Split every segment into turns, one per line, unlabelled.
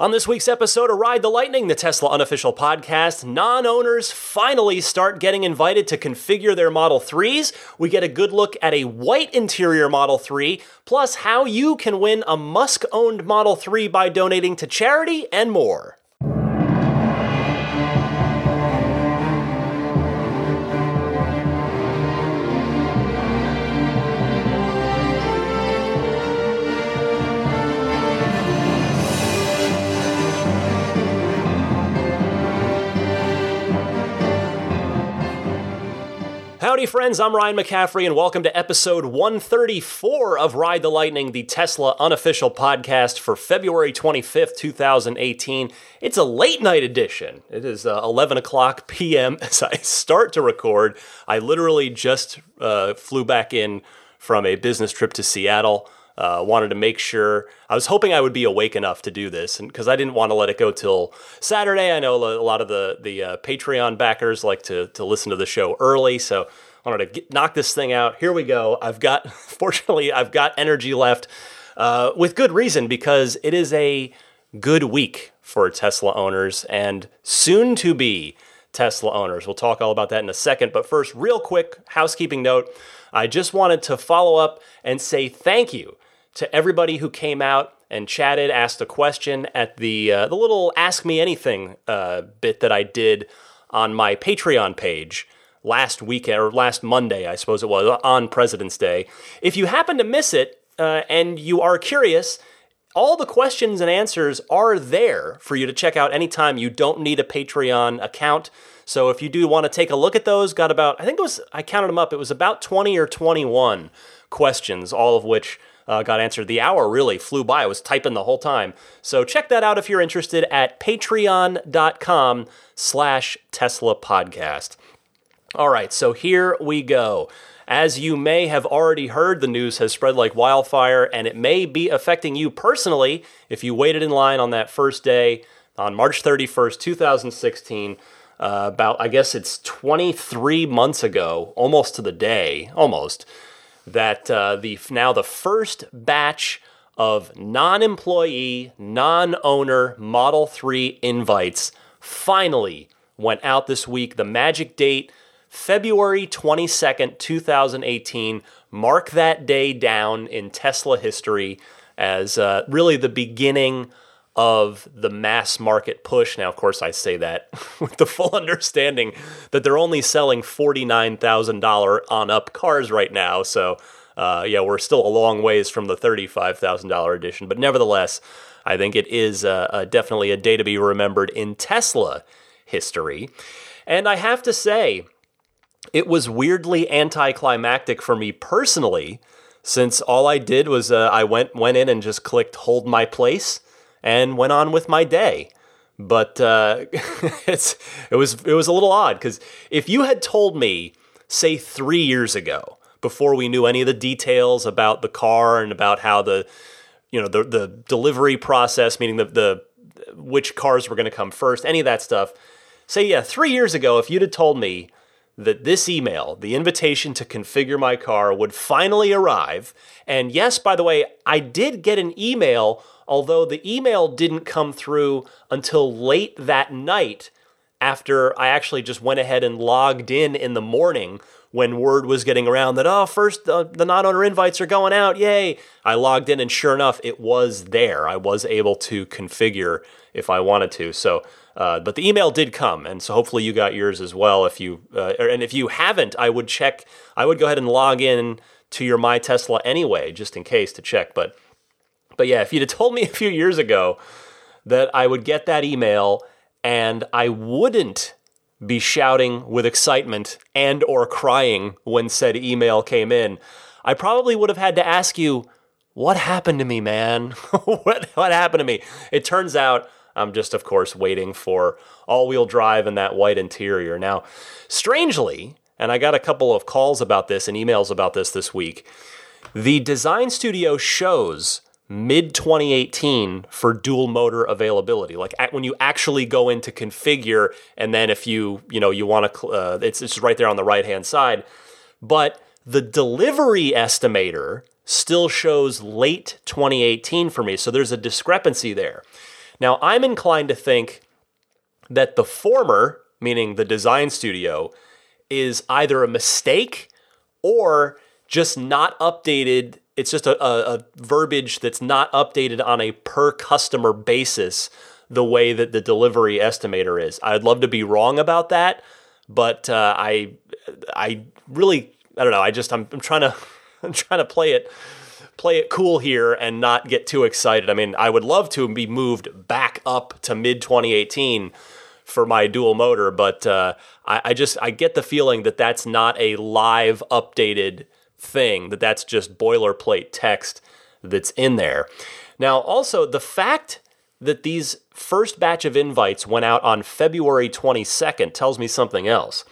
On this week's episode of Ride the Lightning, the Tesla unofficial podcast, non owners finally start getting invited to configure their Model 3s. We get a good look at a white interior Model 3, plus how you can win a Musk owned Model 3 by donating to charity, and more. Howdy, friends. I'm Ryan McCaffrey, and welcome to episode 134 of Ride the Lightning, the Tesla unofficial podcast for February 25th, 2018. It's a late night edition. It is uh, 11 o'clock p.m. as I start to record. I literally just uh, flew back in from a business trip to Seattle. Uh, wanted to make sure I was hoping I would be awake enough to do this, and because I didn't want to let it go till Saturday. I know a lot of the the uh, Patreon backers like to to listen to the show early, so I wanted to get, knock this thing out. Here we go. I've got fortunately I've got energy left, uh, with good reason because it is a good week for Tesla owners and soon to be Tesla owners. We'll talk all about that in a second, but first, real quick housekeeping note. I just wanted to follow up and say thank you to everybody who came out and chatted, asked a question at the uh, the little Ask Me Anything uh, bit that I did on my Patreon page last weekend or last Monday, I suppose it was on President's Day. If you happen to miss it uh, and you are curious, all the questions and answers are there for you to check out anytime. You don't need a Patreon account. So if you do want to take a look at those, got about I think it was I counted them up. It was about 20 or 21 questions, all of which uh, got answered. The hour really flew by. I was typing the whole time. So check that out if you're interested at patreon.com slash Tesla podcast. All right, so here we go. As you may have already heard, the news has spread like wildfire, and it may be affecting you personally if you waited in line on that first day on March 31st, 2016. Uh, about, I guess it's 23 months ago, almost to the day, almost, that uh, the now the first batch of non-employee, non-owner Model 3 invites finally went out this week. The magic date, February 22nd, 2018. Mark that day down in Tesla history as uh, really the beginning of the mass market push. Now, of course, I say that with the full understanding that they're only selling $49,000 on up cars right now. So, uh, yeah, we're still a long ways from the $35,000 edition. But nevertheless, I think it is uh, uh, definitely a day to be remembered in Tesla history. And I have to say, it was weirdly anticlimactic for me personally, since all I did was uh, I went went in and just clicked hold my place and went on with my day. But uh, it's it was it was a little odd because if you had told me, say three years ago, before we knew any of the details about the car and about how the you know the the delivery process, meaning the the which cars were going to come first, any of that stuff. Say yeah, three years ago, if you'd have told me that this email, the invitation to configure my car, would finally arrive. And yes, by the way, I did get an email although the email didn't come through until late that night after I actually just went ahead and logged in in the morning when word was getting around that, oh, first uh, the, the non owner invites are going out, yay. I logged in and sure enough, it was there. I was able to configure if I wanted to. So, uh, but the email did come, and so hopefully you got yours as well. If you uh, and if you haven't, I would check. I would go ahead and log in to your My Tesla anyway, just in case to check. But but yeah, if you'd have told me a few years ago that I would get that email and I wouldn't be shouting with excitement and or crying when said email came in, I probably would have had to ask you, what happened to me, man? what, what happened to me? It turns out I'm just, of course, waiting for all wheel drive and that white interior. Now, strangely, and I got a couple of calls about this and emails about this this week, the design studio shows mid 2018 for dual motor availability. Like when you actually go into configure and then if you you know you want to uh, it's, it's right there on the right hand side. But the delivery estimator still shows late 2018 for me. So there's a discrepancy there Now, I'm inclined to think that the former, meaning the design studio, is either a mistake or just not updated. It's just a, a, a, verbiage that's not updated on a per customer basis the way that the delivery estimator is. I'd love to be wrong about that, but uh, I I really I don't know. I just I'm, I'm trying to I'm trying to play it play it cool here and not get too excited. I mean, I would love to be moved back up to mid 2018 for my dual motor, but uh, I, I, just I get the feeling that that's not a live updated thing. That that's just boilerplate text that's in there. Now, also the fact that these first batch of invites went out on February 22nd tells me something else.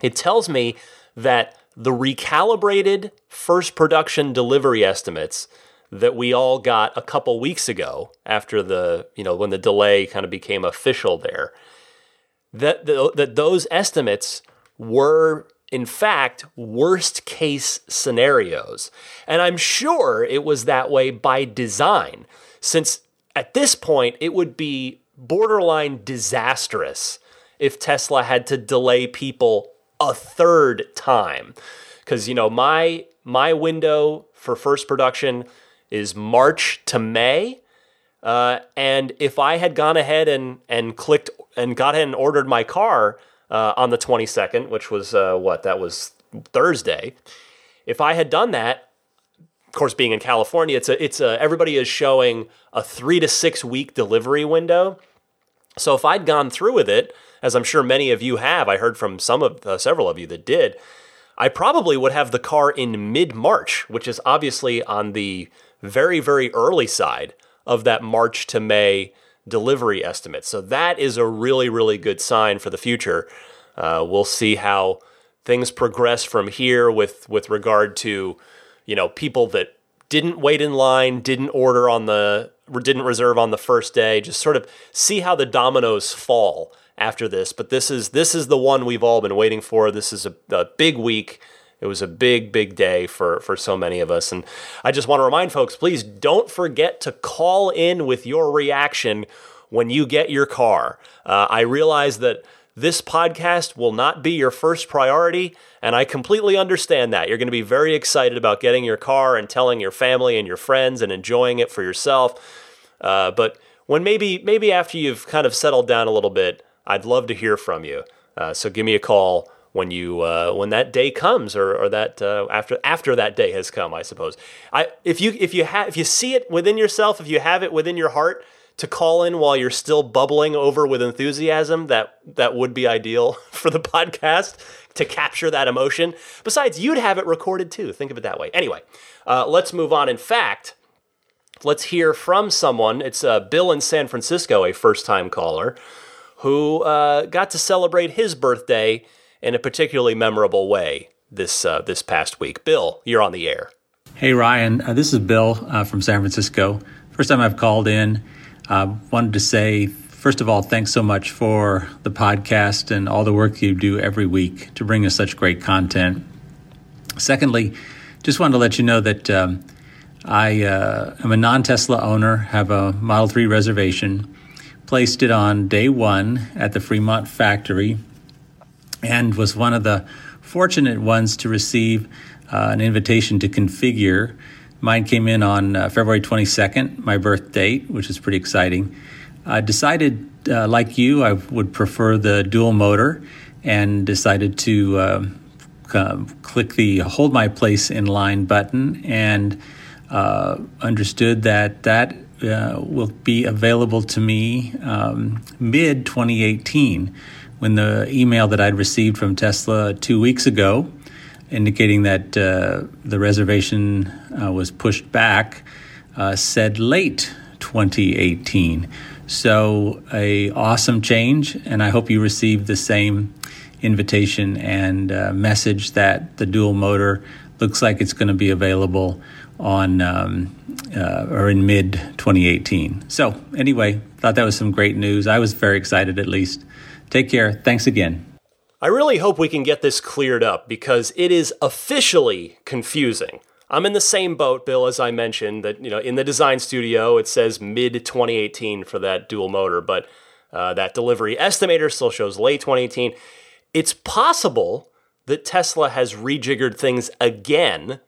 It tells me that the recalibrated first production delivery estimates that we all got a couple weeks ago after the, you know, when the delay kind of became official there, that, the, that those estimates were in fact worst case scenarios. And I'm sure it was that way by design, since at this point it would be borderline disastrous if Tesla had to delay people a third time. Because, you know, my my window for first production is March to May. Uh, and if I had gone ahead and, and clicked and got ahead and ordered my car uh, on the 22nd, which was uh, what? That was Thursday. If I had done that, of course, being in California, it's a, it's a, everybody is showing a three to six week delivery window. So if I'd gone through with it, as I'm sure many of you have, I heard from some of uh, several of you that did. I probably would have the car in mid March, which is obviously on the very, very early side of that March to May delivery estimate. So that is a really, really good sign for the future. Uh, we'll see how things progress from here with with regard to you know people that didn't wait in line, didn't order on the didn't reserve on the first day. Just sort of see how the dominoes fall after this. But this is this is the one we've all been waiting for. This is a, a big week. It was a big, big day for, for so many of us. And I just want to remind folks please don't forget to call in with your reaction when you get your car. Uh, I realize that this podcast will not be your first priority, and I completely understand that. You're going to be very excited about getting your car and telling your family and your friends and enjoying it for yourself. Uh, but when maybe maybe after you've kind of settled down a little bit, I'd love to hear from you. Uh, so give me a call when you uh, when that day comes, or, or that uh, after after that day has come. I suppose. I if you if you have if you see it within yourself, if you have it within your heart to call in while you're still bubbling over with enthusiasm, that that would be ideal for the podcast to capture that emotion. Besides, you'd have it recorded too. Think of it that way. Anyway, uh, let's move on. In fact. Let's hear from someone. It's uh, Bill in San Francisco, a first time caller who uh, got to celebrate his birthday in a particularly memorable way this uh, this past week. Bill, you're on the air.
Hey Ryan, uh, this is Bill uh, from San Francisco. First time I've called in. Uh, wanted to say first of all, thanks so much for the podcast and all the work you do every week to bring us such great content. Secondly, just wanted to let you know that um, I uh, am a non Tesla owner, have a Model 3 reservation placed it on day one at the Fremont factory and was one of the fortunate ones to receive uh, an invitation to configure. Mine came in on uh, February 22nd, my birth date, which is pretty exciting. I decided, uh, like you, I would prefer the dual motor and decided to uh, click the hold my place in line button and uh, understood that that uh, will be available to me um, mid 2018 when the email that I'd received from Tesla two weeks ago indicating that uh, the reservation uh, was pushed back uh, said late 2018 so a awesome change and i hope you received the same invitation and uh, message that the dual motor looks like it's going to be available on um, uh, or in mid 2018. So anyway, thought that was some great news. I was very excited at least. Take care. Thanks again.
I really hope we can get this cleared up because it is officially confusing. I'm in the same boat, Bill, as I mentioned that you know in the design studio it says mid 2018 for that dual motor, but uh, that delivery estimator still shows late 2018. It's possible that Tesla has rejiggered things again.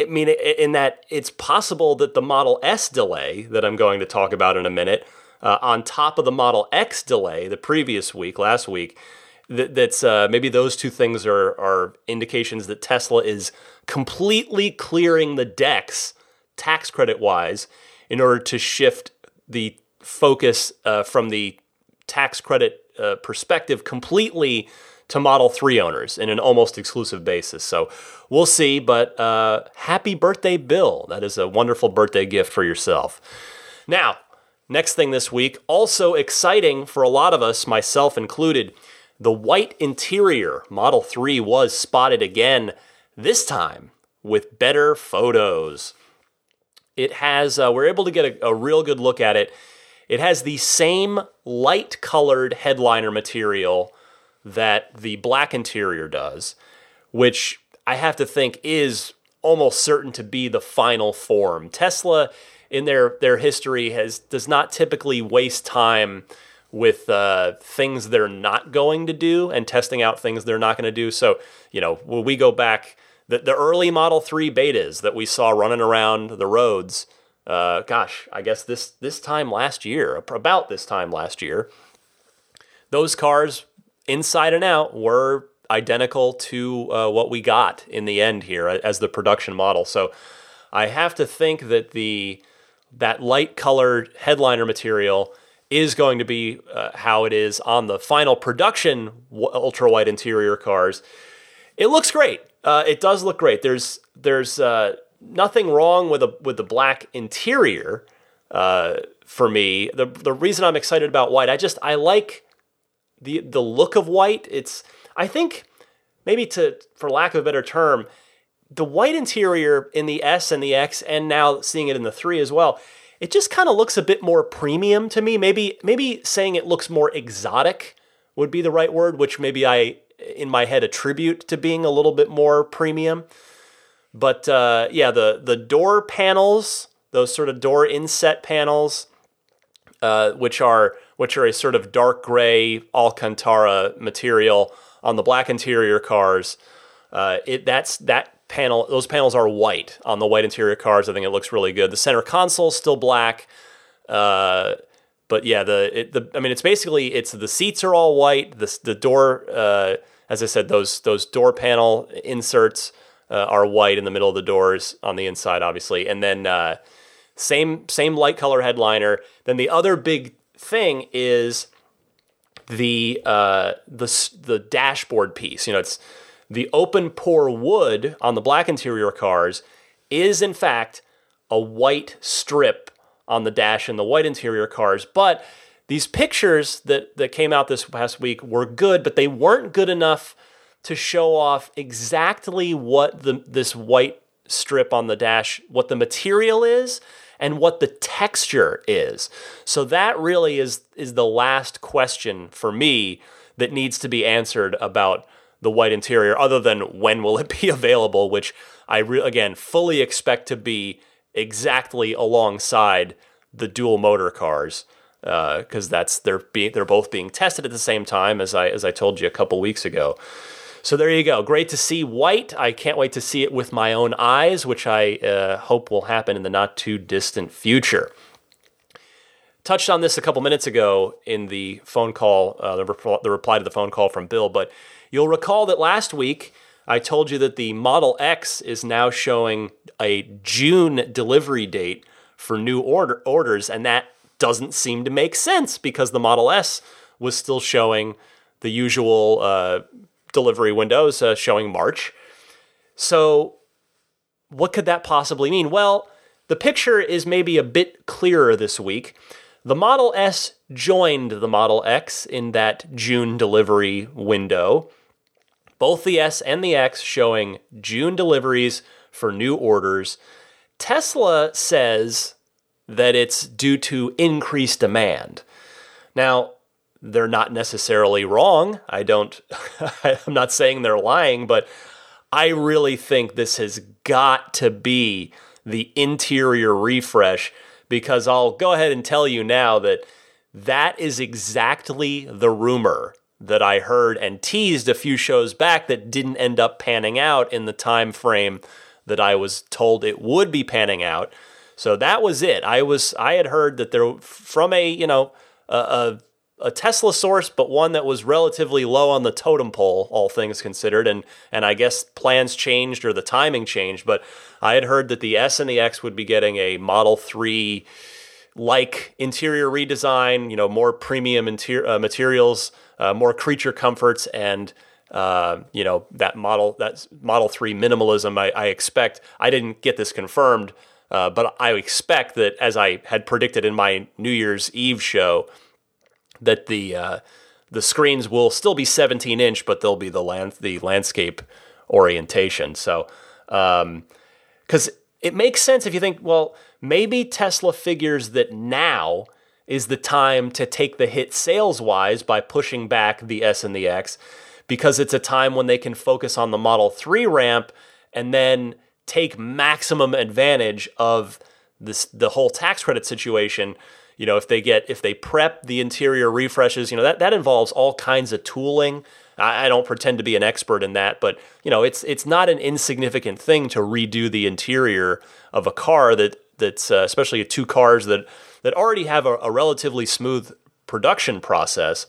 I mean, in that it's possible that the Model S delay that I'm going to talk about in a minute, uh, on top of the Model X delay the previous week, last week, that, that's uh, maybe those two things are are indications that Tesla is completely clearing the decks tax credit wise in order to shift the focus uh, from the tax credit uh, perspective completely to Model 3 owners in an almost exclusive basis. So we'll see, but uh, happy birthday, Bill. That is a wonderful birthday gift for yourself. Now, next thing this week, also exciting for a lot of us, myself included, the white interior Model 3 was spotted again, this time with better photos. It has, uh, we're able to get a, a real good look at it. It has the same light colored headliner material that the black interior does, which I have to think is almost certain to be the final form. Tesla, in their, their history, has does not typically waste time with uh, things they're not going to do and testing out things they're not going to do. So, you know, when we go back, the, the early Model 3 betas that we saw running around the roads, uh, gosh, I guess this, this time last year, about this time last year, those cars, inside and out, were identical to uh, what we got in the end here as the production model. So I have to think that the that light colored headliner material is going to be uh, how it is on the final production ultra white interior cars. It looks great. Uh, it does look great. There's there's uh, nothing wrong with a with the black interior uh, for me. The the reason I'm excited about white, I just I like the the look of white. It's I think maybe to for lack of a better term, the white interior in the S and the X, and now seeing it in the three as well it just kind of looks a bit more premium to me. Maybe maybe saying it looks more exotic would be the right word, which maybe I in my head attribute to being a little bit more premium. But uh, yeah, the the door panels, those sort of door inset panels, uh, which are which are a sort of dark gray Alcantara material on the black interior cars. Uh, it that's that panel, those panels are white on the white interior cars. I think it looks really good. The center console still black. Uh, but yeah, the it, the I mean, it's basically it's the seats are all white. The the door, uh, as I said, those those door panel inserts uh, are white in the middle of the doors on the inside, obviously, and then uh, same same light color headliner. Then the other big thing is the uh, the the dashboard piece. You know, it's the open pore wood on the black interior cars is in fact a white strip on the dash in the white interior cars. But these pictures that, that came out this past week were good, but they weren't good enough to show off exactly what the, this white strip on the dash, what the material is and what the texture is. So that really is is the last question for me that needs to be answered about the white interior, other than when will it be available, which I re- again fully expect to be exactly alongside the dual motor cars because uh, that's they're being they're both being tested at the same time as I as I told you a couple weeks ago. So there you go. Great to see white. I can't wait to see it with my own eyes, which I uh, hope will happen in the not too distant future. Touched on this a couple minutes ago in the phone call, uh, the, rep- the reply to the phone call from Bill, but You'll recall that last week I told you that the Model X is now showing a June delivery date for new order orders, and that doesn't seem to make sense because the Model S was still showing the usual uh, delivery windows uh, showing March. So, what could that possibly mean? Well, the picture is maybe a bit clearer this week. The Model S joined the Model X in that June delivery window both the S and the X showing June deliveries for new orders. Tesla says that it's due to increased demand. Now, they're not necessarily wrong. I don't I'm not saying they're lying, but I really think this has got to be the interior refresh because I'll go ahead and tell you now that that is exactly the rumor that I heard and teased a few shows back that didn't end up panning out in the time frame that I was told it would be panning out. So that was it. I was I had heard that there from a you know a, a, a Tesla source, but one that was relatively low on the totem pole, all things considered, and and I guess plans changed or the timing changed. But I had heard that the S and the X would be getting a Model Three like interior redesign, you know, more premium uh, materials, uh, more creature comforts, and uh, you know that model that Model Three minimalism. I, I expect. I didn't get this confirmed, uh, but I expect that as I had predicted in my New Year's Eve show, that the uh, the screens will still be 17 inch, but they'll be the land the landscape orientation. So, because um, it makes sense if you think, well, maybe Tesla figures that now is the time to take the hit sales wise by pushing back the S and the X because it's a time when they can focus on the Model 3 ramp and then take maximum advantage of this the whole tax credit situation. You know, if they get if they prep the interior refreshes, you know, that, that involves all kinds of tooling. I, I don't pretend to be an expert in that, but you know, it's it's not an insignificant thing to redo the interior of a car that that's uh, especially two cars that that already have a, a relatively smooth production process.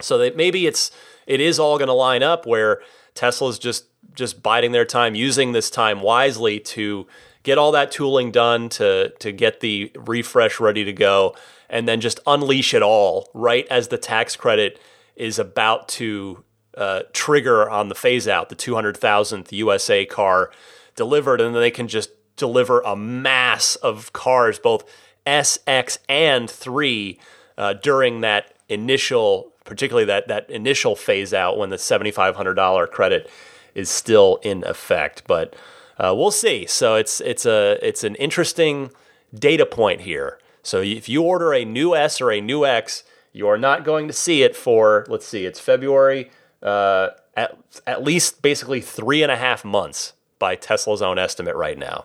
So that maybe it's it is all going to line up where Tesla's just just biding their time, using this time wisely to get all that tooling done to to get the refresh ready to go, and then just unleash it all right as the tax credit is about to uh, trigger on the phase out, the 200,000th USA car delivered, and then they can just deliver a mass of cars, both S, X, and 3 uh, during that initial, particularly that, that initial phase out when the $7,500 credit is still in effect. But uh, we'll see. So it's, it's, a, it's an interesting data point here. So if you order a new S or a new X, you are not going to see it for, let's see, it's February, uh, at, at least basically three and a half months by Tesla's own estimate right now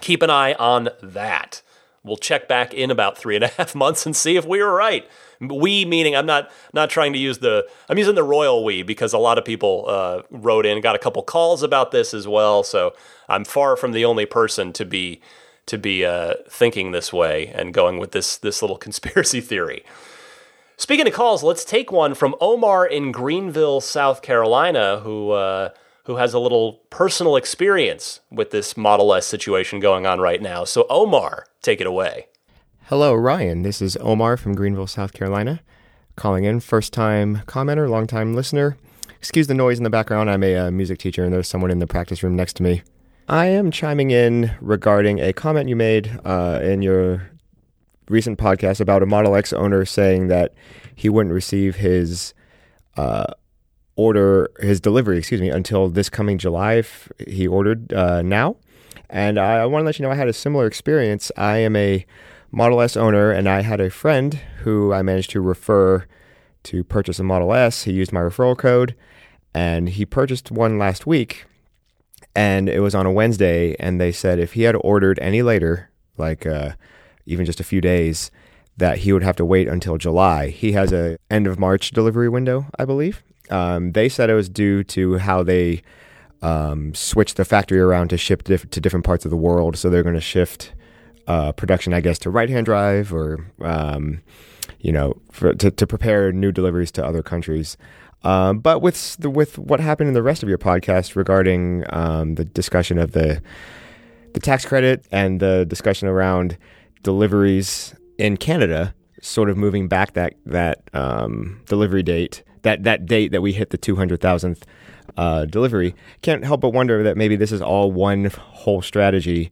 keep an eye on that. We'll check back in about three and a half months and see if we were right. We meaning I'm not not trying to use the I'm using the royal we because a lot of people uh, wrote in, got a couple calls about this as well. So I'm far from the only person to be to be uh, thinking this way and going with this this little conspiracy theory. Speaking of calls, let's take one from Omar in Greenville, South Carolina, who. Uh, who has a little personal experience with this Model S situation going on right now. So, Omar, take it away.
Hello, Ryan. This is Omar from Greenville, South Carolina, calling in. First time commenter, long time listener. Excuse the noise in the background. I'm a uh, music teacher and there's someone in the practice room next to me. I am chiming in regarding a comment you made uh, in your recent podcast about a Model X owner saying that he wouldn't receive his uh, order his delivery, excuse me, until this coming July. If he ordered uh, now, and I, I want to let you know I had a similar experience. I am a Model S owner, and I had a friend who I managed to refer to purchase a Model S. He used my referral code, and he purchased one last week. And it was on a Wednesday, and they said if he had ordered any later, like uh, even just a few days, that he would have to wait until July. He has a end of March delivery window, I believe. Um, they said it was due to how they um, switched the factory around to ship diff- to different parts of the world. So they're going to shift uh, production, I guess, to right hand drive or, um, you know, for, to, to prepare new deliveries to other countries. Um, but with the, with what happened in the rest of your podcast regarding um, the discussion of the the tax credit and the discussion around deliveries in Canada, sort of moving back that that um, delivery date that that date that we hit the 200,000th uh, delivery, can't help but wonder that maybe this is all one whole strategy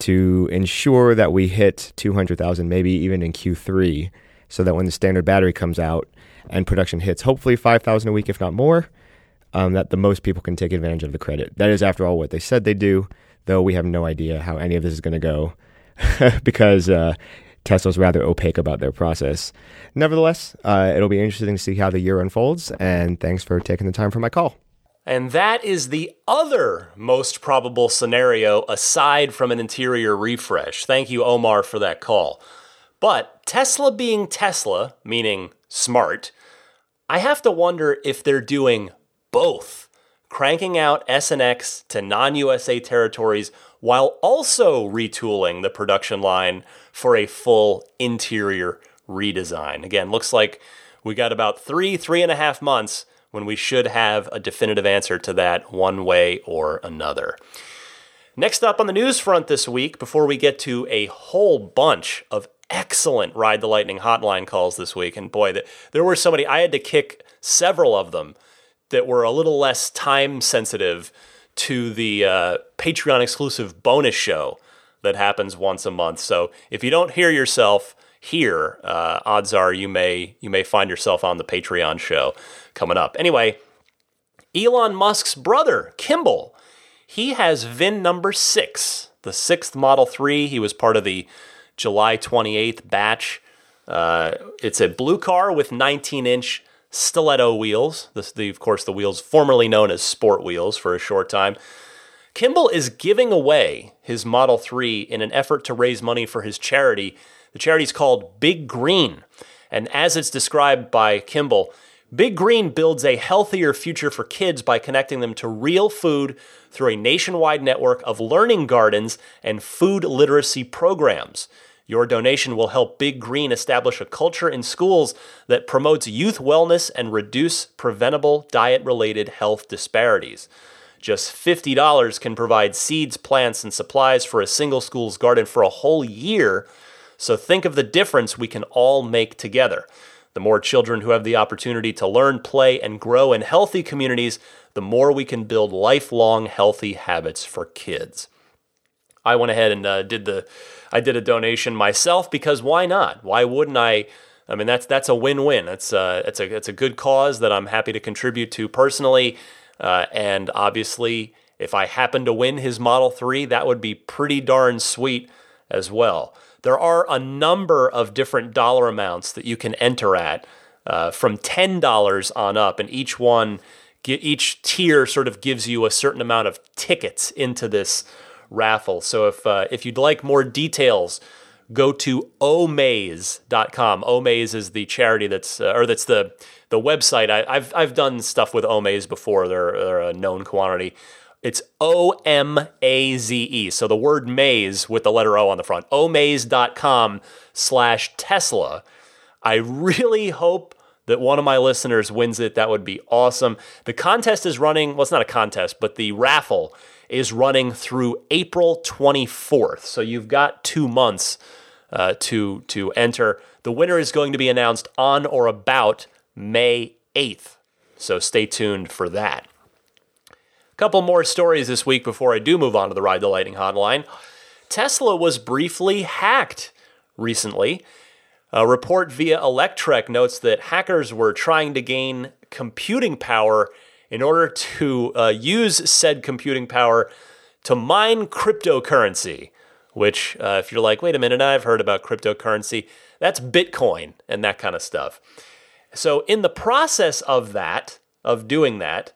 to ensure that we hit 200,000, maybe even in Q3, so that when the standard battery comes out and production hits, hopefully 5,000 a week, if not more, um, that the most people can take advantage of the credit. That is, after all, what they said they do, though we have no idea how any of this is going to go because uh, Tesla's rather opaque about their process. Nevertheless, uh, it'll be interesting to see how the year unfolds, and thanks for taking the time for my call.
And that is the other most probable scenario aside from an interior refresh. Thank you, Omar, for that call. But Tesla being Tesla, meaning smart, I have to wonder if they're doing both, cranking out S and X to non USA territories while also retooling the production line for a full interior redesign. Again, looks like we got about three, three and a half months when we should have a definitive answer to that one way or another. Next up on the news front this week, before we get to a whole bunch of excellent Ride the Lightning hotline calls this week, and boy, there were so many, I had to kick several of them that were a little less time sensitive to the uh, Patreon exclusive bonus show that happens once a month. So if you don't hear yourself here, uh, odds are you may you may find yourself on the Patreon show coming up. Anyway, Elon Musk's brother, Kimball, he has VIN number six, the sixth Model 3. He was part of the July 28th batch. Uh, it's a blue car with 19 inch stiletto wheels. This, the, of course, the wheels formerly known as sport wheels for a short time. Kimball is giving away his Model 3 in an effort to raise money for his charity. The charity is called Big Green. And as it's described by Kimball, Big Green builds a healthier future for kids by connecting them to real food through a nationwide network of learning gardens and food literacy programs. Your donation will help Big Green establish a culture in schools that promotes youth wellness and reduce preventable diet related health disparities. Just $50 can provide seeds, plants, and supplies for a single school's garden for a whole year. So think of the difference we can all make together. The more children who have the opportunity to learn, play, and grow in healthy communities, the more we can build lifelong healthy habits for kids. I went ahead and uh, did the I did a donation myself because why not? Why wouldn't I? I mean that's that's a win-win. That's uh, it's a it's a good cause that I'm happy to contribute to personally, uh, and obviously if I happen to win his Model Three, that would be pretty darn sweet as well. There are a number of different dollar amounts that you can enter at uh, from $10 on up, and each one, each tier sort of gives you a certain amount of tickets into this raffle. So if, uh, if you'd like more details, go to omaze.com. Omaze is the charity that's, uh, or that's the, the website. I, have I've done stuff with Omaze before. They're, they're a known quantity. It's O M A Z E. So the word maze with the letter O on the front. omaze.com slash Tesla. I really hope that one of my listeners wins it. That would be awesome. The contest is running, well, it's not a contest, but the raffle is running through April 24th. So you've got two months uh, to, to enter. The winner is going to be announced on or about May 8th. So stay tuned for that. Couple more stories this week before I do move on to the Ride the Lightning hotline. Tesla was briefly hacked recently. A report via Electrek notes that hackers were trying to gain computing power in order to uh, use said computing power to mine cryptocurrency. Which, uh, if you're like, wait a minute, I've heard about cryptocurrency, that's Bitcoin and that kind of stuff. So, in the process of that, of doing that,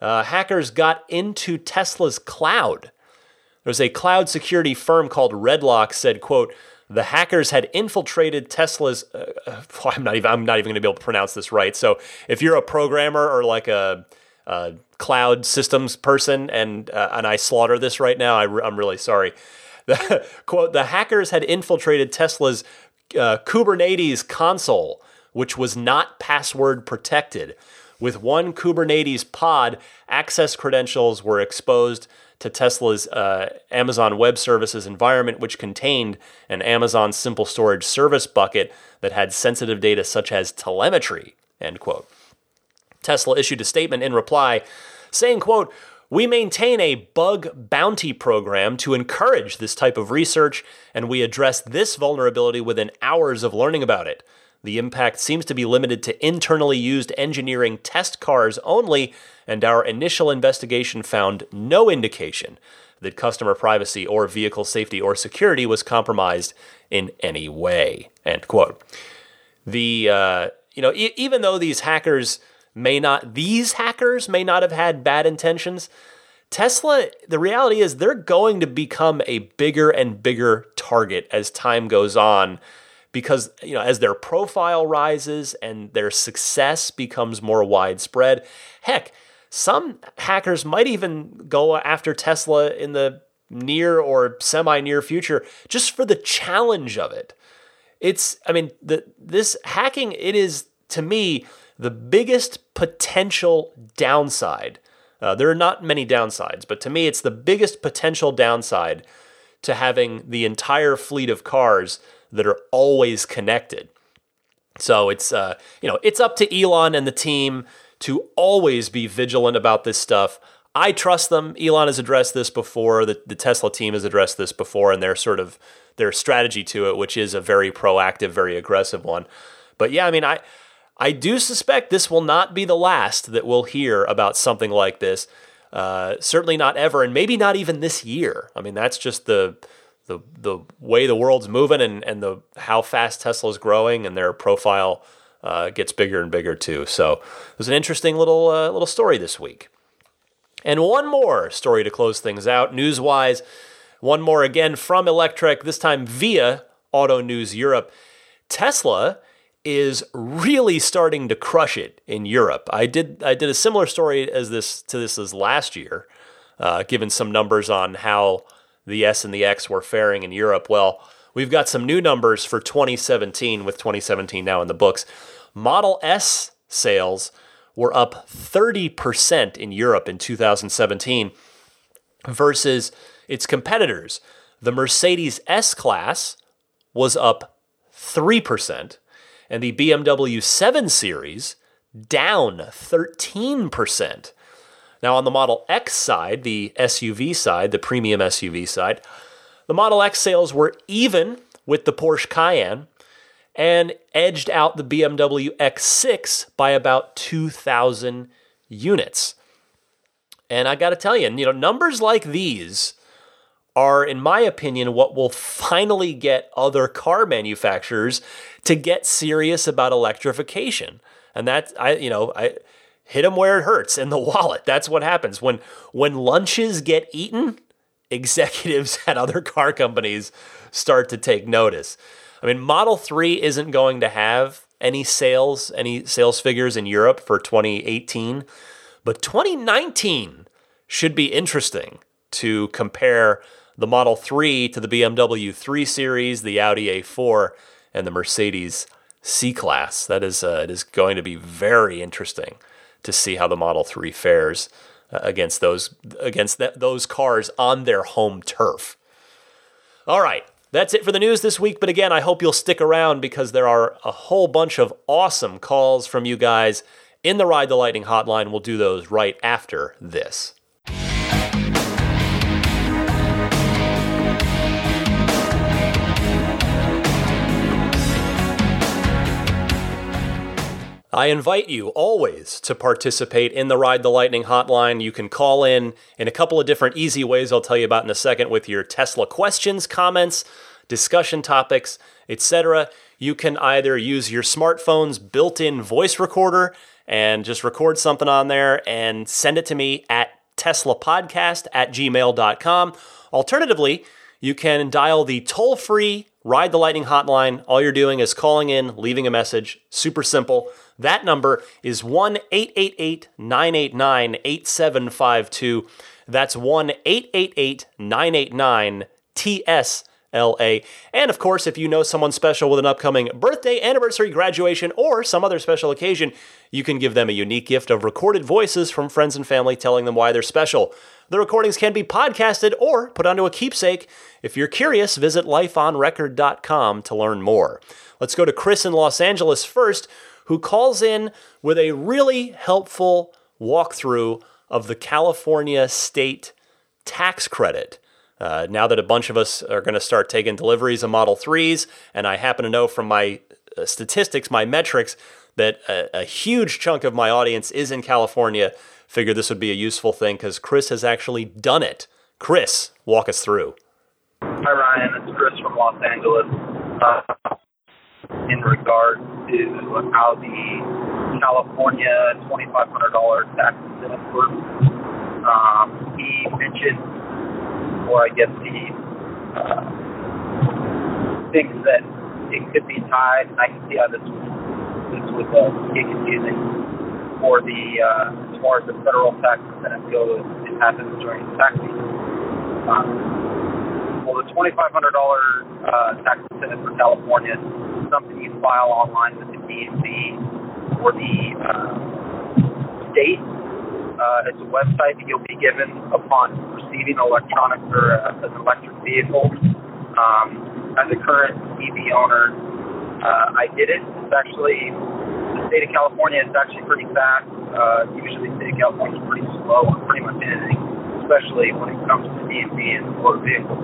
uh, hackers got into Tesla's cloud. There's a cloud security firm called Redlock said, quote, the hackers had infiltrated Tesla's. Uh, uh I'm not even. I'm not even going to be able to pronounce this right. So if you're a programmer or like a, a cloud systems person, and uh, and I slaughter this right now, I, am really sorry. The, quote: The hackers had infiltrated Tesla's uh, Kubernetes console, which was not password protected. With one Kubernetes pod, access credentials were exposed to Tesla's uh, Amazon Web Services environment, which contained an Amazon Simple Storage Service bucket that had sensitive data such as telemetry. End quote. Tesla issued a statement in reply saying, quote, we maintain a bug bounty program to encourage this type of research, and we address this vulnerability within hours of learning about it. The impact seems to be limited to internally used engineering test cars only, and our initial investigation found no indication that customer privacy or vehicle safety or security was compromised in any way. End quote. The uh, you know e- even though these hackers may not, these hackers may not have had bad intentions. Tesla, the reality is they're going to become a bigger and bigger target as time goes on because you know as their profile rises and their success becomes more widespread heck some hackers might even go after Tesla in the near or semi near future just for the challenge of it. It's i mean the this hacking it is to me the biggest potential downside. Uh, there are not many downsides but to me it's the biggest potential downside to having the entire fleet of cars that are always connected. So it's uh, you know it's up to Elon and the team to always be vigilant about this stuff. I trust them. Elon has addressed this before. The, the Tesla team has addressed this before, and their sort of their strategy to it, which is a very proactive, very aggressive one. But yeah, I mean, I I do suspect this will not be the last that we'll hear about something like this. Uh, certainly not ever, and maybe not even this year. I mean, that's just the the the way the world's moving and and the how fast Tesla's growing and their profile uh, gets bigger and bigger too. So it was an interesting little uh, little story this week. And one more story to close things out, news wise. One more again from Electrek, this time via Auto News Europe. Tesla is really starting to crush it in Europe. I did I did a similar story as this to this as last year, uh, given some numbers on how the S and the X were faring in Europe. Well, we've got some new numbers for 2017 with 2017 now in the books. Model S sales were up 30% in Europe in 2017 versus its competitors. The Mercedes S Class was up 3%, and the BMW 7 Series down 13%. Now, on the Model X side, the SUV side, the premium SUV side, the Model X sales were even with the Porsche Cayenne and edged out the BMW X6 by about 2,000 units. And I got to tell you, you know, numbers like these are, in my opinion, what will finally get other car manufacturers to get serious about electrification. And that I, you know, I hit them where it hurts in the wallet. That's what happens when when lunches get eaten. Executives at other car companies start to take notice. I mean, Model 3 isn't going to have any sales, any sales figures in Europe for 2018, but 2019 should be interesting to compare the Model 3 to the BMW 3 Series, the Audi A4, and the Mercedes C Class. That is, uh, it is going to be very interesting to see how the Model 3 fares uh, against those against th- those cars on their home turf. All right, that's it for the news this week, but again, I hope you'll stick around because there are a whole bunch of awesome calls from you guys in the Ride the Lightning hotline. We'll do those right after this. I invite you always to participate in the Ride the Lightning hotline. You can call in in a couple of different easy ways I'll tell you about in a second with your Tesla questions, comments, discussion topics, etc. You can either use your smartphone's built in voice recorder and just record something on there and send it to me at teslapodcast at gmail.com. Alternatively, you can dial the toll free Ride the Lightning hotline. All you're doing is calling in, leaving a message. Super simple. That number is 1 888 989 8752. That's 1 888 989 TSLA. And of course, if you know someone special with an upcoming birthday, anniversary, graduation, or some other special occasion, you can give them a unique gift of recorded voices from friends and family telling them why they're special. The recordings can be podcasted or put onto a keepsake. If you're curious, visit lifeonrecord.com to learn more. Let's go to Chris in Los Angeles first, who calls in with a really helpful walkthrough of the California state tax credit. Uh, now that a bunch of us are going to start taking deliveries of Model 3s, and I happen to know from my uh, statistics, my metrics, that a, a, huge chunk of my audience is in California, figured this would be a useful thing because Chris has actually done it. Chris, walk us through.
Hi, Ryan. It's Chris from Los Angeles. Uh, in regard to how the California $2,500 tax incentive works. Um, he mentioned, or I guess he uh, thinks that it could be tied, and I can see how this this would uh, get confusing for the uh, as the federal tax incentive goes. It happens during tax season. Um, well, the $2,500 uh, tax incentive for California is something you file online with the DMV for the uh, state. Uh, it's a website that you'll be given upon receiving electronic or uh, an electric vehicle. Um, as a current EV owner, uh, I did it. It's actually the state of California is actually pretty fast. Uh, usually, state of California pretty slow on pretty much anything, especially when it comes to DMV and motor vehicles.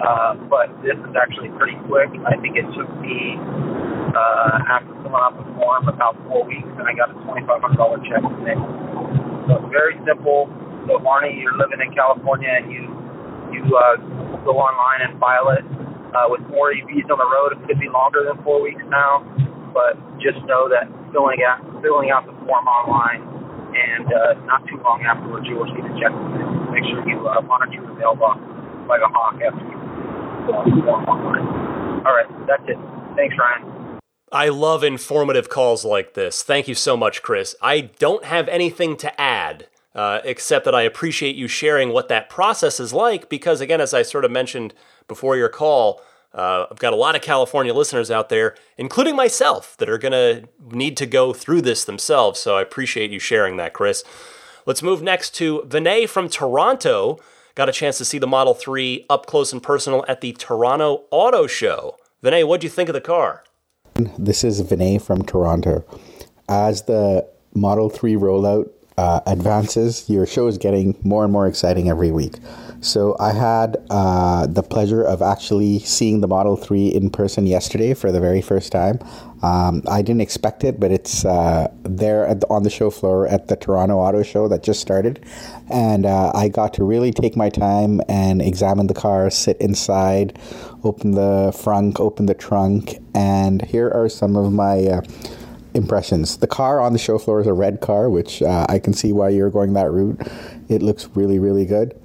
Uh, but this is actually pretty quick. I think it took me uh, after filling out the form about four weeks, and I got a $2,500 check today. So it's very simple. So Barney, you're living in California, and you you uh, go online and file it. Uh, with more EVs on the road, it could be longer than four weeks now, but just know that filling out filling out the form online and uh, not too long afterwards you'll receive a check. Make sure you uh, monitor your mailbox like a hawk after you fill the online. All right, that's it. Thanks, Ryan.
I love informative calls like this. Thank you so much, Chris. I don't have anything to add. Uh, except that I appreciate you sharing what that process is like because, again, as I sort of mentioned before your call, uh, I've got a lot of California listeners out there, including myself, that are going to need to go through this themselves. So I appreciate you sharing that, Chris. Let's move next to Vinay from Toronto. Got a chance to see the Model 3 up close and personal at the Toronto Auto Show. Vinay, what do you think of the car?
This is Vinay from Toronto. As the Model 3 rollout uh, advances, your show is getting more and more exciting every week. So I had uh, the pleasure of actually seeing the Model 3 in person yesterday for the very first time. Um, I didn't expect it, but it's uh, there the, on the show floor at the Toronto Auto Show that just started. And uh, I got to really take my time and examine the car, sit inside, open the frunk, open the trunk, and here are some of my uh, impressions. The car on the show floor is a red car, which uh, I can see why you're going that route. It looks really, really good.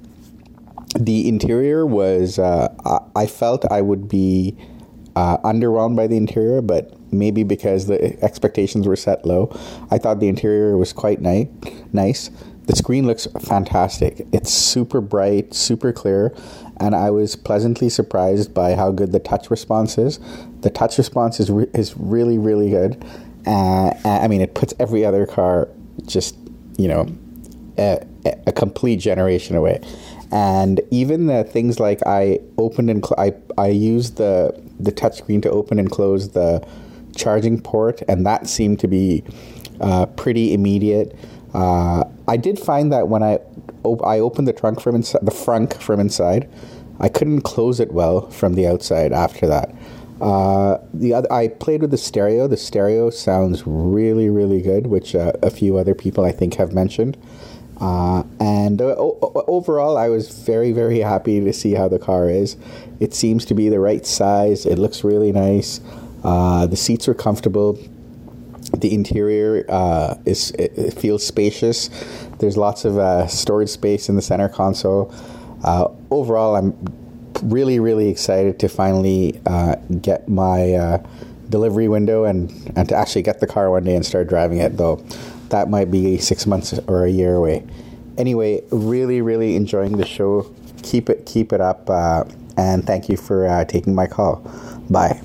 The interior was, uh, I felt I would be uh, underwhelmed by the interior, but maybe because the expectations were set low. I thought the interior was quite ni- nice. The screen looks fantastic. It's super bright, super clear, and I was pleasantly surprised by how good the touch response is. The touch response is, re- is really, really good uh, I mean, it puts every other car just, you know, a, a complete generation away. And even the things like I opened and cl- I I used the the touchscreen to open and close the charging port, and that seemed to be uh, pretty immediate. Uh, I did find that when I op- I opened the trunk from inside, the frunk from inside, I couldn't close it well from the outside after that. Uh, the other, I played with the stereo. The stereo sounds really, really good, which uh, a few other people I think have mentioned. Uh, and uh, o- overall, I was very, very happy to see how the car is. It seems to be the right size. It looks really nice. Uh, the seats are comfortable. The interior is it, it, feels spacious. There's lots of storage space in the center console. overall, I'm really, really excited to finally uh, get my uh, delivery window and, and to actually get the car one day and start driving it, though that might be six months or a year away. Anyway, really, really enjoying the show. Keep it, keep it up, uh, and thank you for uh, taking my call. Bye.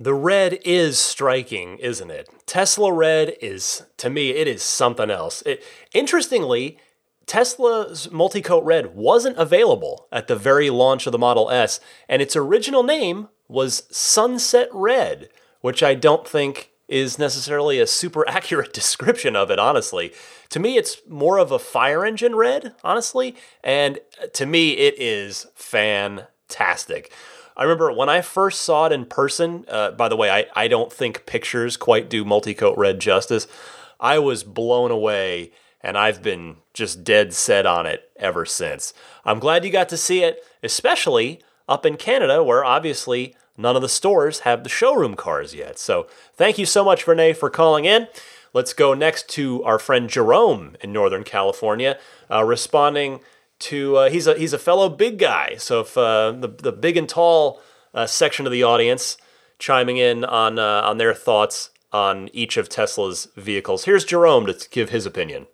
The red is striking, isn't it? Tesla red is, to me, it is something else. It, interestingly, Tesla's multi-coat red wasn't available at the very launch of the Model S, and its original name was Sunset Red, which I don't think is necessarily a super accurate description of it, honestly. To me, it's more of a fire engine red, honestly, and to me, it is fantastic. I remember when I first saw it in person, uh, by the way, I, I don't think pictures quite do multi-coat red justice. I was blown away and I've been just dead set on it ever since. I'm glad you got to see it, especially up in Canada, where obviously none of the stores have the showroom cars yet. So thank you so much, Vinay, for calling in. Let's go next to our friend Jerome in Northern California, uh, responding to uh, he's a he's a fellow big guy. So if uh, the the big and tall uh, section of the audience chiming in on uh, on their thoughts on each of Tesla's vehicles, here's Jerome to give his opinion.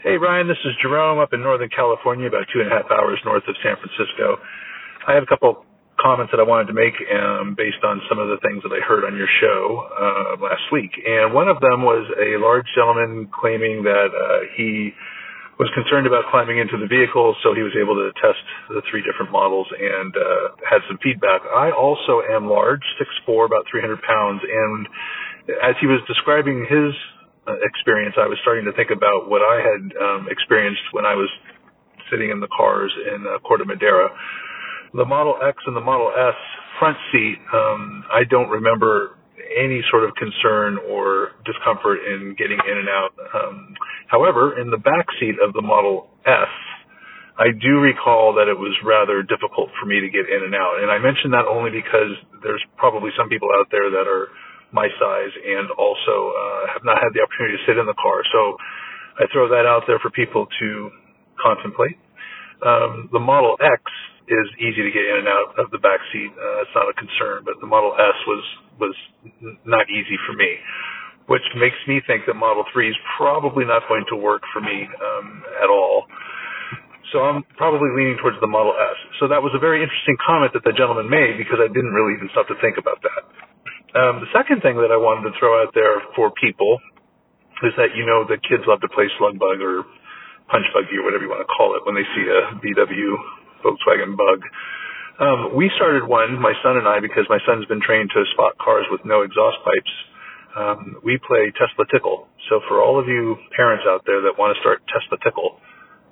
Hey Ryan, this is Jerome up in Northern California, about two and a half hours north of San Francisco. I have a couple comments that I wanted to make um, based on some of the things that I heard on your show uh, last week. And one of them was a large gentleman claiming that uh, he was concerned about climbing into the vehicle, so he was able to test the three different models and uh, had some feedback. I also am large, 6'4", about 300 pounds, and as he was describing his experience, I was starting to think about what I had um, experienced when I was sitting in the cars in uh, Corte Madera the Model X and the Model S front seat, um, I don't remember any sort of concern or discomfort in getting in and out. Um, however, in the back seat of the Model S, I do recall that it was rather difficult for me to get in and out. And I mention that only because there's probably some people out there that are my size and also uh, have not had the opportunity to sit in the car. So I throw that out there for people to contemplate. Um, the Model X is easy to get in and out of the back seat. Uh, it's not a concern, but the Model S was was not easy for me, which makes me think that Model 3 is probably not going to work for me um, at all. So I'm probably leaning towards the Model S. So that was a very interesting comment that the gentleman made because I didn't really even stop to think about that. Um, the second thing that I wanted to throw out there for people is that you know the kids love to play slug bug or punch buggy or whatever you want to call it when they see a VW Volkswagen Bug. Um, we started one, my son and I, because my son's been trained to spot cars with no exhaust pipes. Um, we play Tesla Tickle. So for all of you parents out there that want to start Tesla Tickle,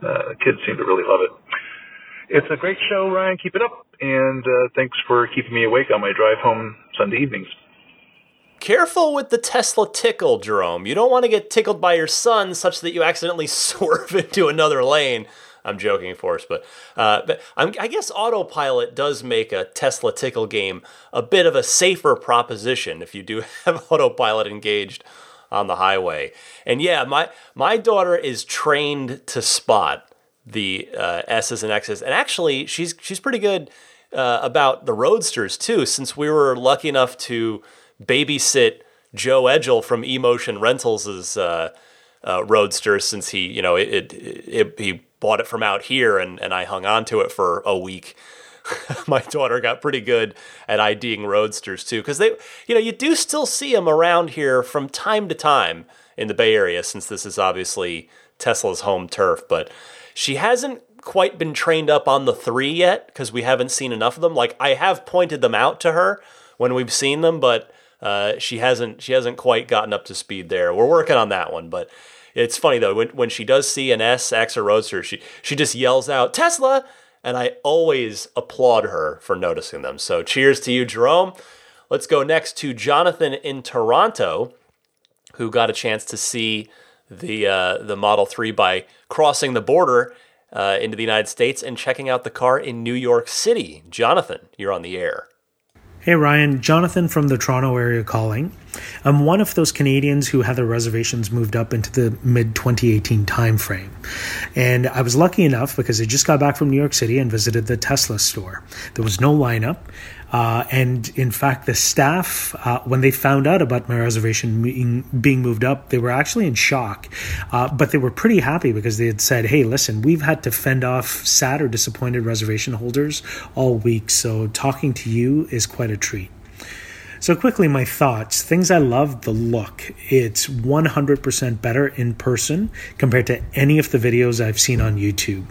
uh, kids seem to really love it. It's a great show, Ryan. Keep it up. And uh, thanks for keeping me awake on my drive home Sunday evenings.
Careful with the Tesla tickle, Jerome. You don't want to get tickled by your son such that you accidentally swerve into another lane. I'm joking, of course, but uh, but I'm, i guess autopilot does make a Tesla tickle game a bit of a safer proposition if you do have autopilot engaged on the highway. And yeah, my my daughter is trained to spot the uh, S's and X's, and actually she's she's pretty good uh, about the roadsters too. Since we were lucky enough to babysit Joe Edgel from Emotion Rentals' uh, uh, roadster, since he you know it, it, it he bought it from out here and, and I hung on to it for a week. my daughter got pretty good at IDing roadsters too, because they, you know, you do still see them around here from time to time in the Bay Area, since this is obviously Tesla's home turf. But she hasn't quite been trained up on the three yet, because we haven't seen enough of them. Like I have pointed them out to her when we've seen them, but uh, she hasn't she hasn't quite gotten up to speed there. We're working on that one, but it's funny though when when she does see an S, X, or Roadster, she she just yells out Tesla, and I always applaud her for noticing them. So cheers to you, Jerome. Let's go next to Jonathan in Toronto, who got a chance to see the uh, the Model Three by crossing the border uh, into the United States and checking out the car in New York City. Jonathan, you're on the air.
Hey Ryan, Jonathan from the Toronto area calling. I'm one of those Canadians who had their reservations moved up into the mid 2018 timeframe. And I was lucky enough because I just got back from New York City and visited the Tesla store. There was no lineup. Uh, and in fact, the staff, uh, when they found out about my reservation being, being moved up, they were actually in shock. Uh, but they were pretty happy because they had said, hey, listen, we've had to fend off sad or disappointed reservation holders all week. So talking to you is quite a treat. So, quickly, my thoughts. Things I love the look. It's 100% better in person compared to any of the videos I've seen on YouTube.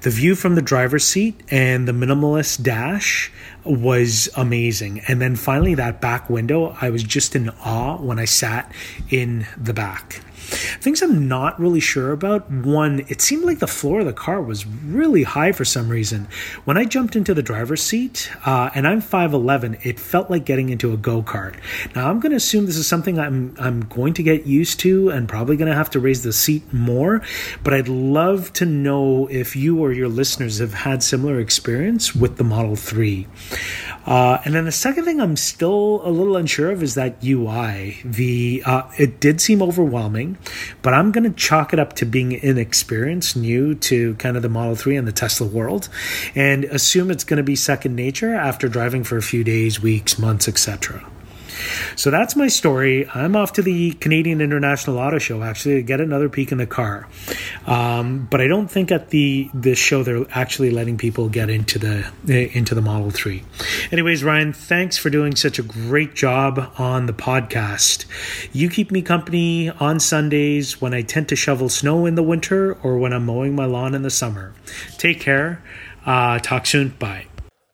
The view from the driver's seat and the minimalist dash was amazing. And then finally, that back window, I was just in awe when I sat in the back. Things I'm not really sure about. One, it seemed like the floor of the car was really high for some reason. When I jumped into the driver's seat, uh, and I'm 5'11, it felt like getting into a go kart. Now, I'm going to assume this is something I'm, I'm going to get used to and probably going to have to raise the seat more, but I'd love to know if you or your listeners have had similar experience with the Model 3. Uh, and then the second thing I'm still a little unsure of is that UI. The uh, it did seem overwhelming, but I'm going to chalk it up to being inexperienced, new to kind of the Model Three and the Tesla world, and assume it's going to be second nature after driving for a few days, weeks, months, etc. So that's my story. I'm off to the Canadian International Auto Show actually to get another peek in the car. Um, but I don't think at the this show they're actually letting people get into the into the Model 3. Anyways, Ryan, thanks for doing such a great job on the podcast. You keep me company on Sundays when I tend to shovel snow in the winter or when I'm mowing my lawn in the summer. Take care. Uh, talk soon. Bye.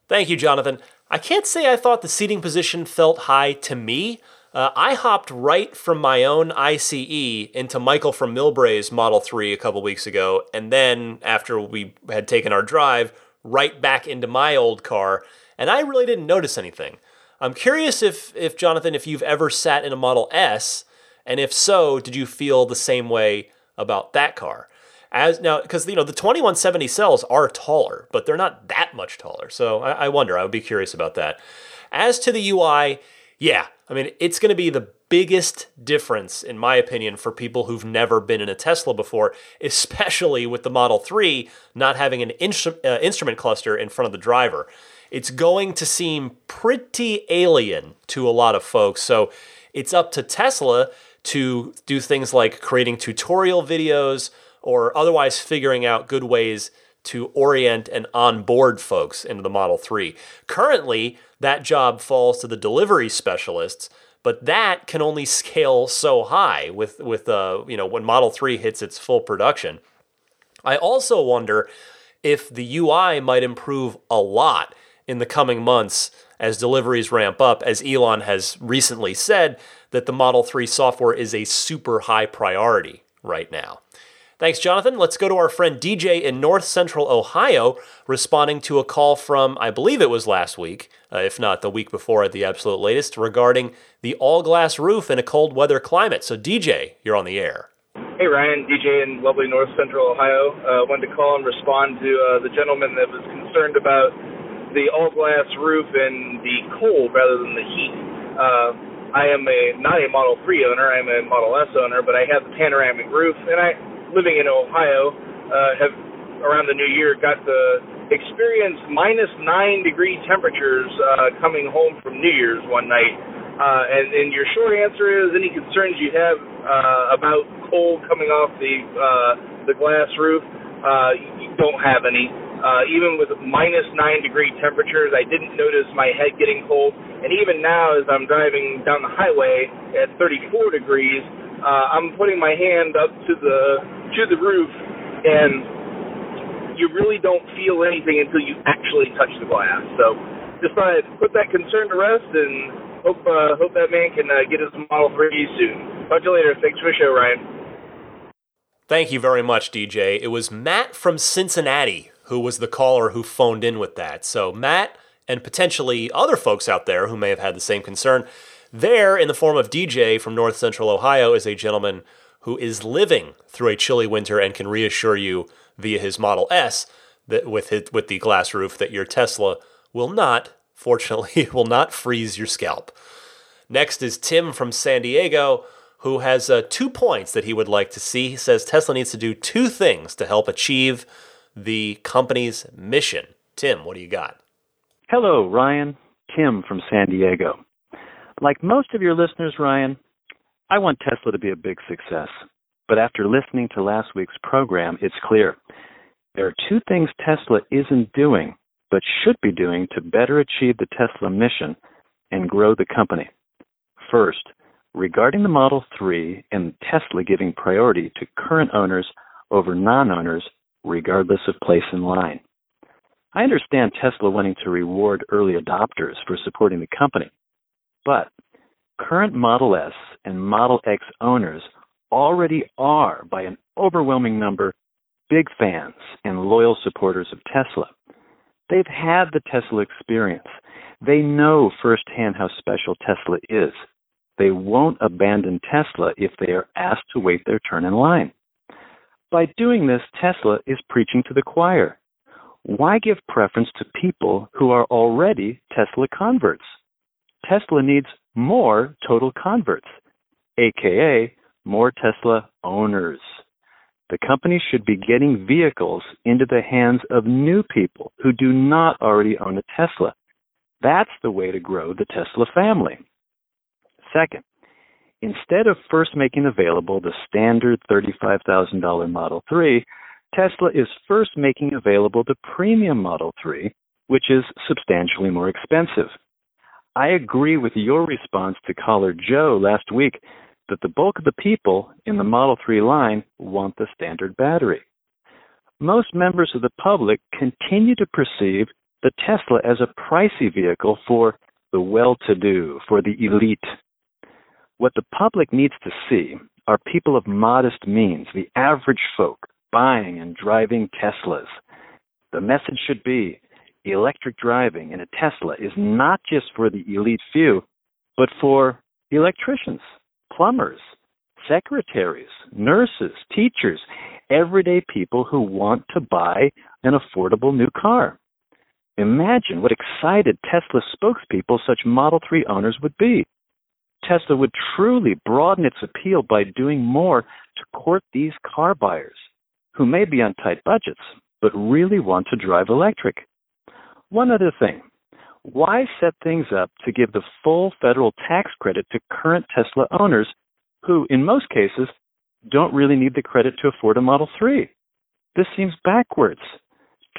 Thank you, Jonathan. I can't say I thought the seating position felt high to me. Uh, I hopped right from my own ICE into Michael from Millbrae's Model 3 a couple weeks ago, and then after we had taken our drive, right back into my old car, and I really didn't notice anything. I'm curious if, if Jonathan, if you've ever sat in a Model S, and if so, did you feel the same way about that car? As now, because you know the 2170 cells are taller, but they're not that much taller. So I, I wonder. I would be curious about that. As to the UI, yeah, I mean it's going to be the biggest difference, in my opinion, for people who've never been in a Tesla before, especially with the Model 3 not having an instru- uh, instrument cluster in front of the driver. It's going to seem pretty alien to a lot of folks. So it's up to Tesla to do things like creating tutorial videos, or otherwise figuring out good ways to orient and onboard folks into the Model 3. Currently, that job falls to the delivery specialists, but that can only scale so high with with uh, you know when Model 3 hits its full production. I also wonder if the UI might improve a lot in the coming months as deliveries ramp up, as Elon has recently said that the Model 3 software is a super high priority right now. Thanks, Jonathan. Let's go to our friend DJ in North Central Ohio, responding to a call from, I believe it was last week, uh, if not the week before at the absolute latest, regarding the all glass roof in a cold weather climate. So, DJ, you're on the air.
Hey, Ryan, DJ in lovely North Central Ohio. Uh, wanted to call and respond to uh, the gentleman that was concerned about the all glass roof and the cold rather than the heat. Uh, I am a not a Model 3 owner, I'm a Model S owner, but I have the panoramic roof, and I living in Ohio, uh, have around the new year got to experience minus nine degree temperatures uh, coming home from New Year's one night. Uh, and, and your short answer is any concerns you have uh, about cold coming off the uh, the glass roof, uh, you don't have any. Uh, even with minus nine degree temperatures, I didn't notice my head getting cold. And even now, as I'm driving down the highway at 34 degrees, uh, I'm putting my hand up to the to the roof, and you really don't feel anything until you actually touch the glass. So just thought put that concern to rest, and hope uh, hope that man can uh, get his Model 3 soon. Talk to you later. Thanks for the show, Ryan.
Thank you very much, DJ. It was Matt from Cincinnati who was the caller who phoned in with that. So, Matt and potentially other folks out there who may have had the same concern, there in the form of DJ from North Central Ohio is a gentleman who is living through a chilly winter and can reassure you via his Model S that with his, with the glass roof that your Tesla will not, fortunately, will not freeze your scalp. Next is Tim from San Diego, who has uh, two points that he would like to see. He says Tesla needs to do two things to help achieve the company's mission. Tim, what do you got?
Hello, Ryan. Tim from San Diego. Like most of your listeners, Ryan, I want Tesla to be a big success. But after listening to last week's program, it's clear there are two things Tesla isn't doing, but should be doing to better achieve the Tesla mission and grow the company. First, regarding the Model 3 and Tesla giving priority to current owners over non owners, regardless of place in line. I understand Tesla wanting to reward early adopters for supporting the company, but current Model S and Model X owners already are, by an overwhelming number, big fans and loyal supporters of Tesla. They've had the Tesla experience. They know firsthand how special Tesla is. They won't abandon Tesla if they are asked to wait their turn in line. By doing this, Tesla is preaching to the choir. why give preference to people who are already Tesla converts? Tesla needs more total converts, aka more Tesla owners. The company should be getting vehicles into the hands of new people who do not already own a Tesla. That's the way to grow the Tesla family. Second, instead of first making available the standard $35,000 Model 3, Tesla is first making available the premium Model 3, which is substantially more expensive. I agree with your response to caller Joe last week that the bulk of the people in the Model 3 line want the standard battery. Most members of the public continue to perceive the Tesla as a pricey vehicle for the well to do, for the elite. What the public needs to see are people of modest means, the average folk, buying and driving Teslas. The message should be electric driving in a Tesla is not just for the elite few, but for electricians, plumbers, secretaries, nurses, teachers, everyday people who want to buy an affordable new car. Imagine what excited Tesla spokespeople such Model 3 owners would be. Tesla would truly broaden its appeal by doing more to court these car buyers who may be on tight budgets but really want to drive electric. One other thing why set things up to give the full federal tax credit to current Tesla owners who, in most cases, don't really need the credit to afford a Model 3? This seems backwards.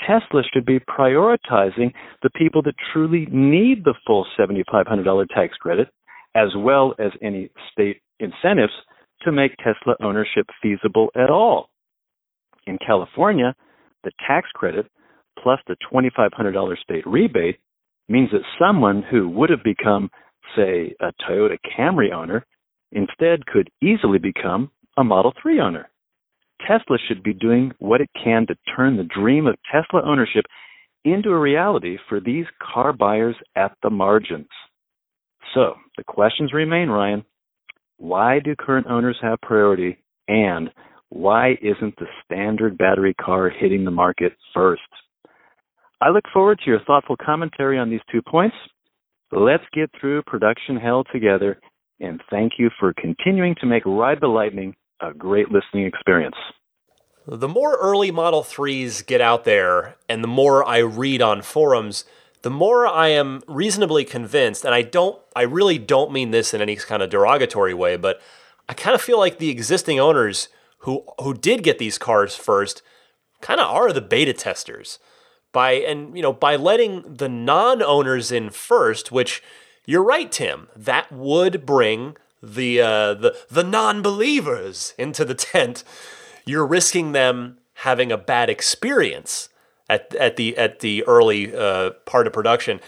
Tesla should be prioritizing the people that truly need the full $7,500 tax credit, as well as any state incentives to make Tesla ownership feasible at all. In California, the tax credit plus the $2,500 state rebate means that someone who would have become, say, a Toyota Camry owner instead could easily become a Model 3 owner. Tesla should be doing what it can to turn the dream of Tesla ownership into a reality for these car buyers at the margins. So the questions remain, Ryan. Why do current owners have priority? And why isn't the standard battery car hitting the market first? I look forward to your thoughtful commentary on these two points. Let's get through production hell together, and thank you for continuing to make Ride the Lightning a great listening experience.
The more early Model 3s get out there, and the more I read on forums, the more I am reasonably convinced, and I don't, I really don't mean this in any kind of derogatory way, but I kind of feel like the existing owners who who did get these cars first kind of are the beta testers by and you know by letting the non-owners in first which you're right tim that would bring the uh, the the non-believers into the tent. You're risking them having a bad experience at at the at the early uh, part of production.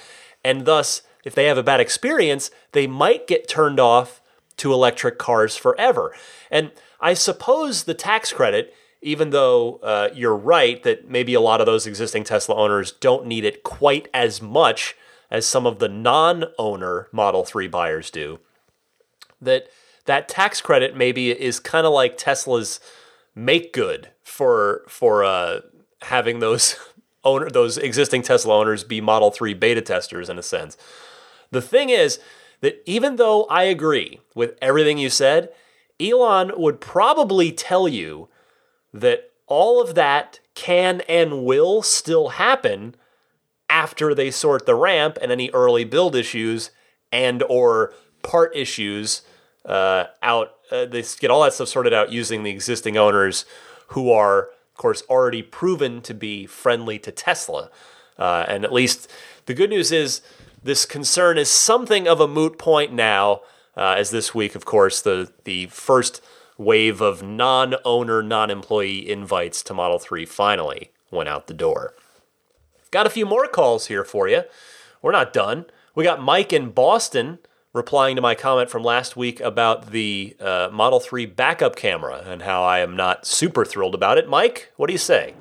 And thus if they have a bad experience they might get turned off to electric cars forever. And i suppose the tax credit even though uh, you're right that maybe a lot of those existing Tesla owners don't need it quite as much as some of the non-owner Model 3 buyers do, that that tax credit maybe is kind of like Tesla's make good for for uh, having those owner those existing Tesla owners be Model 3 beta testers in a sense. The thing is that even though I agree with everything you said, Elon would probably tell you that all of that can and will still happen after they sort the ramp and any early build issues and or part issues uh, out. Uh, they get all that stuff sorted out using the existing owners who are, of course, already proven to be friendly to Tesla. Uh, and at least the good news is this concern is something of a moot point now, uh, as this week, of course, the the first wave of non owner, non employee invites to Model 3 finally went out the door. Got a few more calls here for you. We're not done. We got Mike in Boston replying to my comment from last week about the uh, Model 3 backup camera and how I am not super thrilled about it. Mike, what do you say?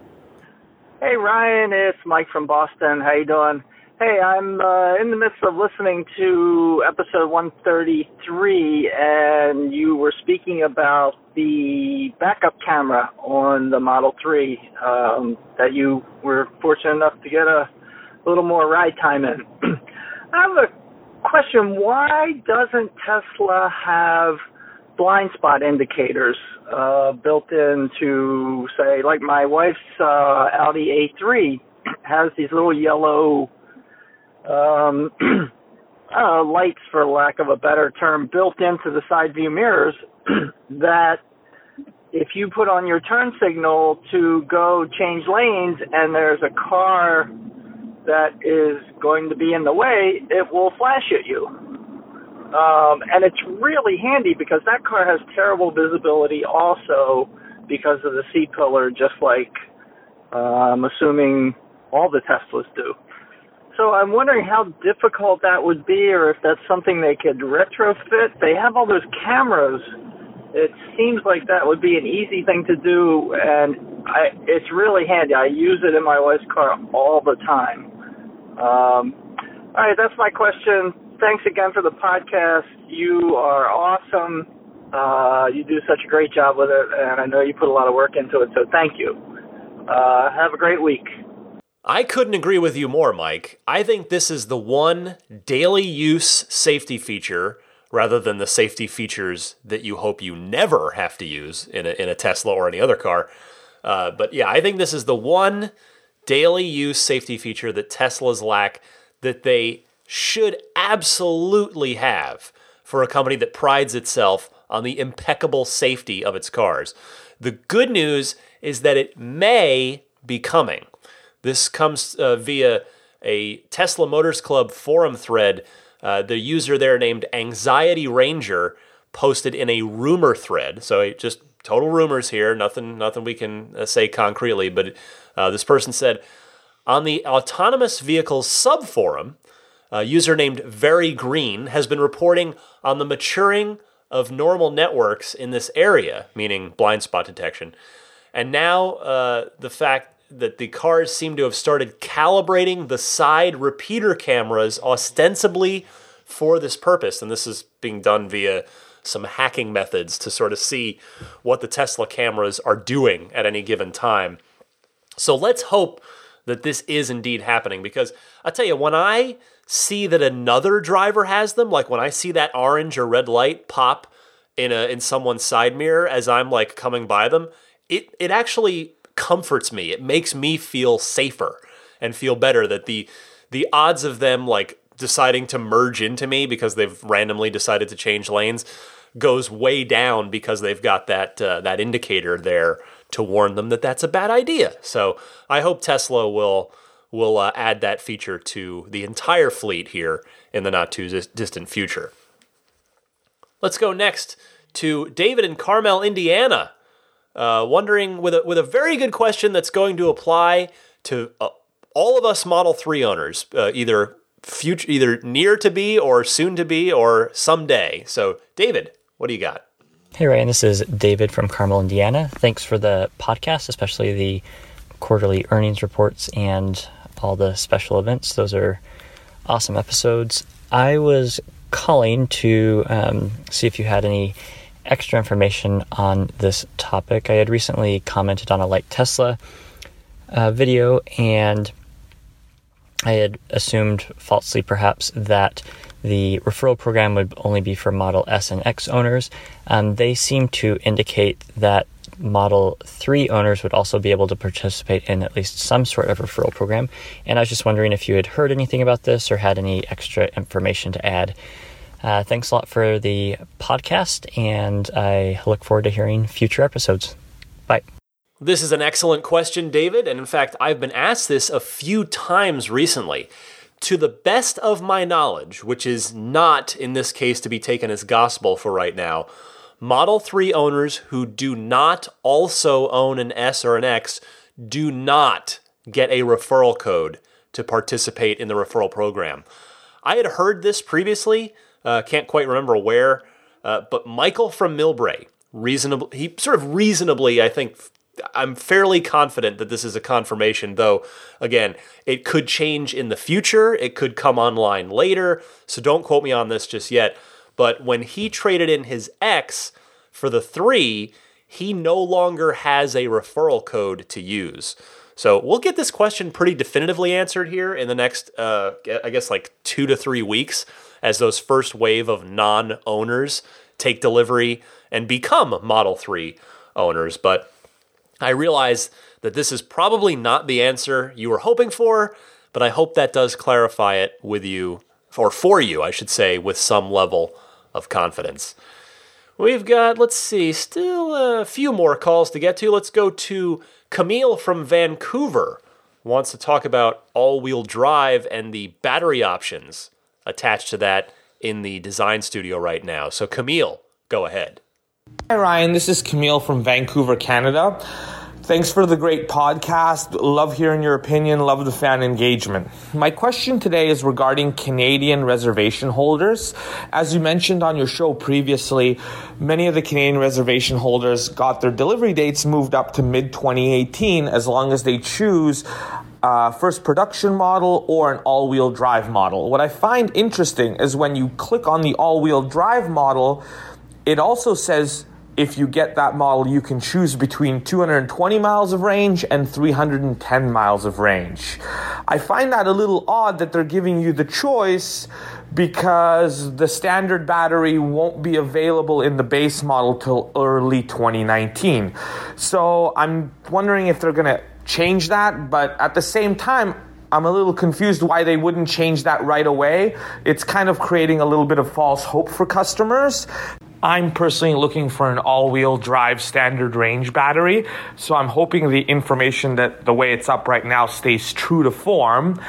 Hey Ryan, it's Mike from Boston. How you doing? Hey, I'm uh, in the midst of listening to episode 133, and you were speaking about the backup camera on the Model 3 um, that you were fortunate enough to get a little more ride time in. I have a question. Why doesn't Tesla have blind spot indicators uh, built into, say, like my wife's uh, Audi A3 has these little yellow um, uh, lights, for lack of a better term, built into the side view mirrors that if you put on your turn signal to go change lanes and there's a car that is going to be in the way, it will flash at you. Um, and it's really handy because that car has terrible visibility also because of the C pillar, just like uh, I'm assuming all the Teslas do. So I'm wondering how difficult that would be, or if that's something they could retrofit. They have all those cameras. It seems like that would be an easy thing to do, and I, it's really handy. I use it in my wife's car all the time. Um, all right, that's my question. Thanks again for the podcast. You are awesome. Uh, you do such a great job with it, and I know you put a lot of work into it, so thank you. Uh, have a great week.
I couldn't agree with you more, Mike. I think this is the one daily use safety feature rather than the safety features that you hope you never have to use in a, in a Tesla or any other car. Uh, but yeah, I think this is the one daily use safety feature that Teslas lack that they should absolutely have for a company that prides itself on the impeccable safety of its cars. The good news is that it may be coming. This comes uh, via a Tesla Motors Club forum thread. Uh, the user there named Anxiety Ranger posted in a rumor thread. So just total rumors here, nothing, nothing we can uh, say concretely. But uh, this person said on the autonomous vehicles sub forum, a user named Very Green has been reporting on the maturing of neural networks in this area, meaning blind spot detection. And now uh, the fact that the cars seem to have started calibrating the side repeater cameras ostensibly for this purpose. And this is being done via some hacking methods to sort of see what the Tesla cameras are doing at any given time. So let's hope that this is indeed happening because I tell you, when I see that another driver has them, like when I see that orange or red light pop in a in someone's side mirror as I'm like coming by them, it it actually comforts me. It makes me feel safer and feel better that the the odds of them like deciding to merge into me because they've randomly decided to change lanes goes way down because they've got that uh, that indicator there to warn them that that's a bad idea. So I hope Tesla will will uh, add that feature to the entire fleet here in the not too distant future. Let's go next to David in Carmel, Indiana. Uh, wondering with a, with a very good question that's going to apply to uh, all of us Model 3 owners, uh, either future, either near to be or soon to be or someday. So, David, what do you got?
Hey, Ryan, this is David from Carmel, Indiana. Thanks for the podcast, especially the quarterly earnings reports and all the special events. Those are awesome episodes. I was calling to um, see if you had any extra information on this topic. I had recently commented on a Like Tesla uh, video, and I had assumed falsely perhaps that the referral program would only be for Model S and X owners. Um, they seem to indicate that Model 3 owners would also be able to participate in at least some sort of referral program. And I was just wondering if you had heard anything about this or had any extra information to add. Uh, thanks a lot for the podcast, and I look forward to hearing future episodes. Bye.
This is an excellent question, David. And in fact, I've been asked this a few times recently. To the best of my knowledge, which is not in this case to be taken as gospel for right now, Model 3 owners who do not also own an S or an X do not get a referral code to participate in the referral program. I had heard this previously, uh, can't quite remember where, uh, but Michael from Millbrae, reasonable, he sort of reasonably, I think, I'm fairly confident that this is a confirmation, though, again, it could change in the future. It could come online later. So don't quote me on this just yet. But when he traded in his X for the 3, he no longer has a referral code to use. So we'll get this question pretty definitively answered here in the next, uh, I guess, like two to three weeks as those first wave of non owners take delivery and become Model 3 owners. But I realize that this is probably not the answer you were hoping for, but I hope that does clarify it with you, or for you, I should say, with some level of confidence. We've got, let's see, still a few more calls to get to. Let's go to Camille from Vancouver. Wants to talk about all wheel drive and the battery options attached to that in the design studio right now. So, Camille, go ahead.
Hi, Ryan. This is Camille from Vancouver, Canada. Thanks for the great podcast. Love hearing your opinion. Love the fan engagement. My question today is regarding Canadian reservation holders. As you mentioned on your show previously, many of the Canadian reservation holders got their delivery dates moved up to mid 2018 as long as they choose uh, first production model or an all wheel drive model. What I find interesting is when you click on the all wheel drive model, it also says if you get that model, you can choose between 220 miles of range and 310 miles of range. I find that a little odd that they're giving you the choice because the standard battery won't be available in the base model till early 2019. So I'm wondering if they're going to change that, but at the same time, I'm a little confused why they wouldn't change that right away. It's kind of creating a little bit of false hope for customers. I'm personally looking for an all wheel drive standard range battery, so I'm hoping the information that the way it's up right now stays true to form.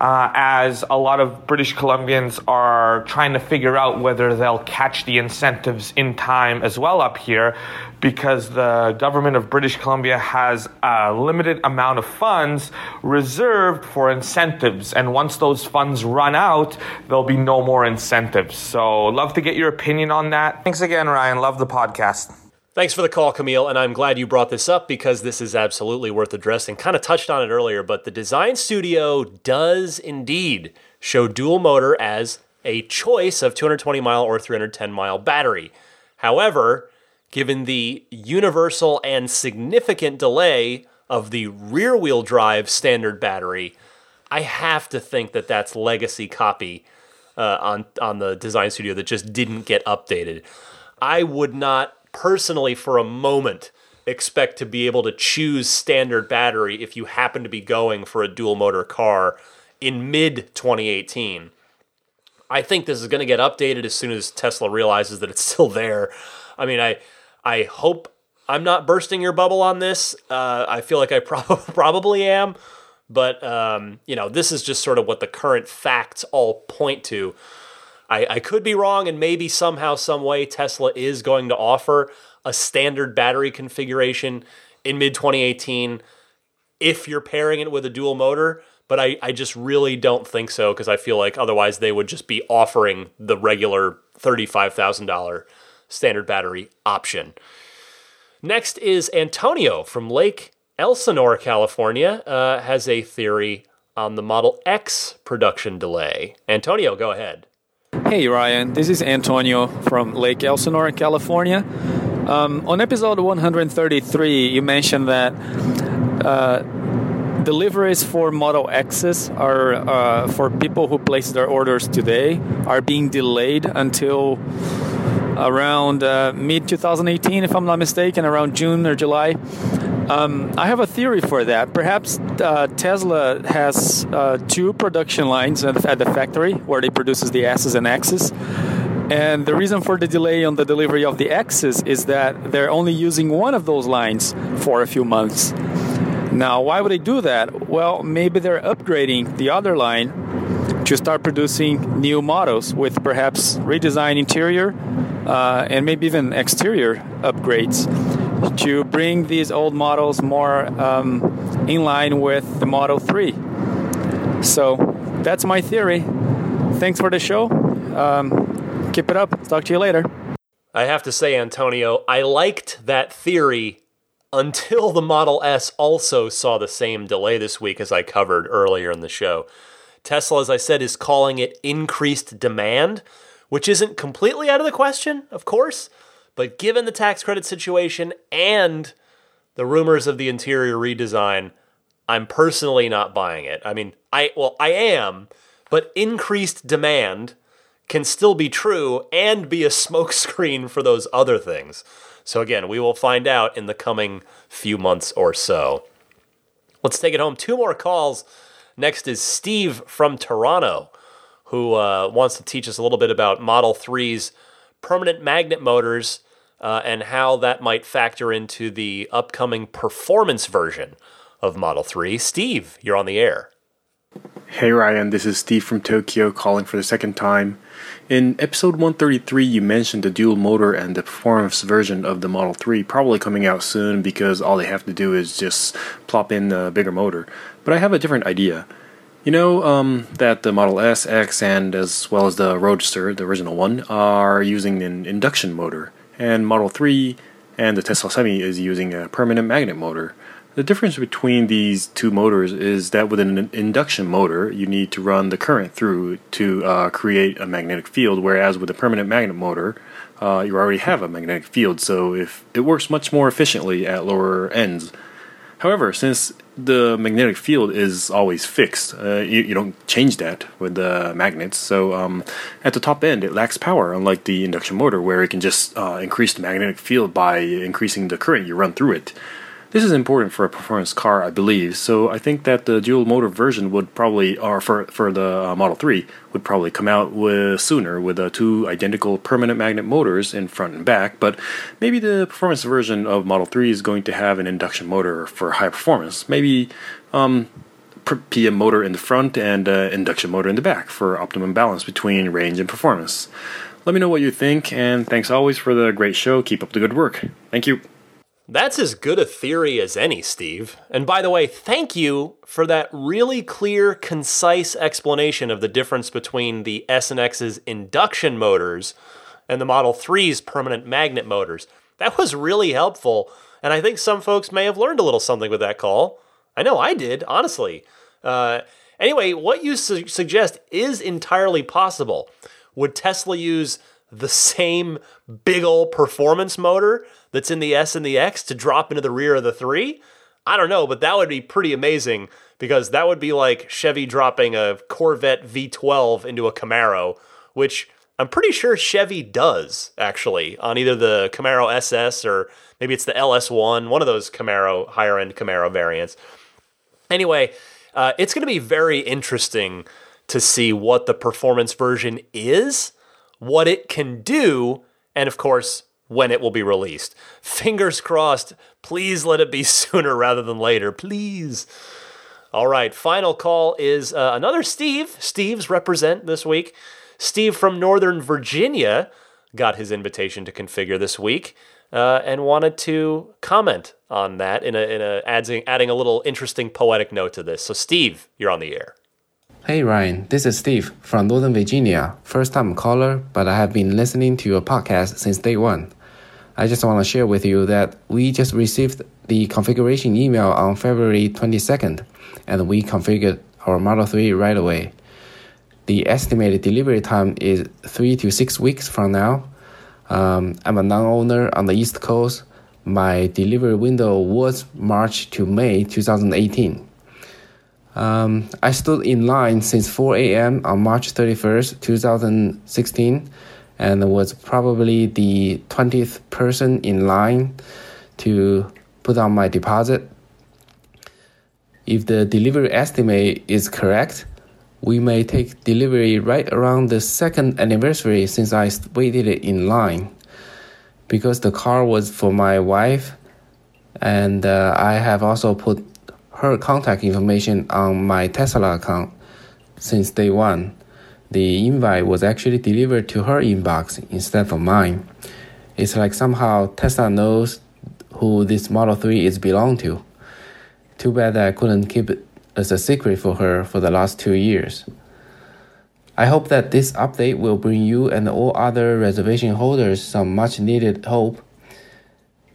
Uh, as a lot of British Columbians are trying to figure out whether they'll catch the incentives in time as well up here, because the government of British Columbia has a limited amount of funds reserved for incentives. And once those funds run out, there'll be no more incentives. So, love to get your opinion on that. Thanks again, Ryan. Love the podcast.
Thanks for the call, Camille, and I'm glad you brought this up because this is absolutely worth addressing. Kind of touched on it earlier, but the design studio does indeed show dual motor as a choice of 220 mile or 310 mile battery. However, given the universal and significant delay of the rear wheel drive standard battery, I have to think that that's legacy copy uh, on on the design studio that just didn't get updated. I would not personally for a moment expect to be able to choose standard battery if you happen to be going for a dual motor car in mid 2018. I think this is going to get updated as soon as Tesla realizes that it's still there. I mean, I I hope I'm not bursting your bubble on this. Uh, I feel like I prob- probably am, but um, you know, this is just sort of what the current facts all point to. I, I could be wrong, and maybe somehow, some way, Tesla is going to offer a standard battery configuration in mid 2018 if you're pairing it with a dual motor. But I, I just really don't think so because I feel like otherwise they would just be offering the regular $35,000 standard battery option. Next is Antonio from Lake Elsinore, California, uh, has a theory on the Model X production delay. Antonio, go ahead.
Hey Ryan, this is Antonio from Lake Elsinore, California. Um, on episode 133, you mentioned that uh, deliveries for Model X's are uh, for people who place their orders today are being delayed until around uh, mid 2018, if I'm not mistaken, around June or July. Um, I have a theory for that. Perhaps uh, Tesla has uh, two production lines at, the factory where they produces the S's and X's. And the reason for the delay on the delivery of the X's is that they're only using one of those lines for a few months. Now, why would they do that? Well, maybe they're upgrading the other line to start producing new models with perhaps redesigned interior uh, and maybe even exterior upgrades to bring these old models more um, in line with the Model 3. So that's my theory. Thanks for the show. Um, keep it up. Talk to you later.
I have to say, Antonio, I liked that theory until the Model S also saw the same delay this week as I covered earlier in the show. Tesla, as I said, is calling it increased demand, which isn't completely out of the question, of course, but given the tax credit situation and the rumors of the interior redesign, I'm personally not buying it. I mean, I well, I am, but increased demand can still be true and be a smokescreen for those other things. So again, we will find out in the coming few months or so. Let's take it home. Two more calls. Next is Steve from Toronto, who uh, wants to teach us a little bit about Model 3's permanent magnet motors uh, and how that might factor into the upcoming performance version of Model 3. Steve, you're on the air.
Hey Ryan, this is Steve from Tokyo calling for the second time. In episode 133, you mentioned the dual motor and the performance version of the Model 3 probably coming out soon because all they have to do is just plop in a bigger motor. But I have a different idea. You know um, that the Model S, X, and as well as the Roadster, the original one, are using an induction motor, and Model 3 and the Tesla Semi is using a permanent magnet motor. The difference between these two motors is that with an induction motor, you need to run the current through to uh, create a magnetic field, whereas with a permanent magnet motor, uh, you already have a magnetic field, so if it works much more efficiently at lower ends. However, since the magnetic field is always fixed, uh, you, you, don't change that with the magnets. So um, at the top end, it lacks power, unlike the induction motor, where it can just uh, increase the magnetic field by increasing the current you run through it. This is important for a performance car, I believe. So I think that the dual motor version would probably, or for for the uh, Model 3, would probably come out with sooner with uh, two identical permanent magnet motors in front and back. But maybe the performance version of Model 3 is going to have an induction motor for high performance. Maybe um, PM motor in the front and uh, induction motor in the back for optimum balance between range and performance. Let me know what you think, and thanks always for the great show. Keep up the good work. Thank you.
That's as good a theory as any, Steve. And by the way, thank you for that really clear, concise explanation of the difference between the S and X's induction motors and the Model 3's permanent magnet motors. That was really helpful, and I think some folks may have learned a little something with that call. I know I did, honestly. Uh, anyway, what you su- suggest is entirely possible. Would Tesla use the same big old performance motor that's in the S and the X to drop into the rear of the 3? I don't know, but that would be pretty amazing because that would be like Chevy dropping a Corvette V12 into a Camaro, which I'm pretty sure Chevy does actually on either the Camaro SS or maybe it's the LS1, one of those Camaro higher end Camaro variants. Anyway, uh, it's going to be very interesting to see what the performance version is, what it can do, and of course, when it will be released. Fingers crossed. Please let it be sooner rather than later. Please. All right, final call is uh, another Steve. Steve's represent this week. Steve from Northern Virginia got his invitation to configure this week uh, and wanted to comment on that in a, in a adding, adding a little interesting poetic note to this. So, Steve, you're on the air.
Hey Ryan, this is Steve from Northern Virginia. First time caller, but I have been listening to your podcast since day one. I just want to share with you that we just received the configuration email on February 22nd, and we configured our Model 3 right away. The estimated delivery time is three to six weeks from now. Um, I'm a non owner on the East Coast. My delivery window was March to May 2018. Um, I stood in line since 4 a.m. on March 31st, 2016 and was probably the 20th person in line to put on my deposit. If the delivery estimate is correct, we may take delivery right around the second anniversary since I waited in line. Because the car was for my wife, and uh, I have also put her contact information on my Tesla account since day one the invite was actually delivered to her inbox instead of mine. It's like somehow Tesla knows who this Model 3 is belong to. Too bad that I couldn't keep it as a secret for her for the last two years. I hope that this update will bring you and all other reservation holders some much needed hope.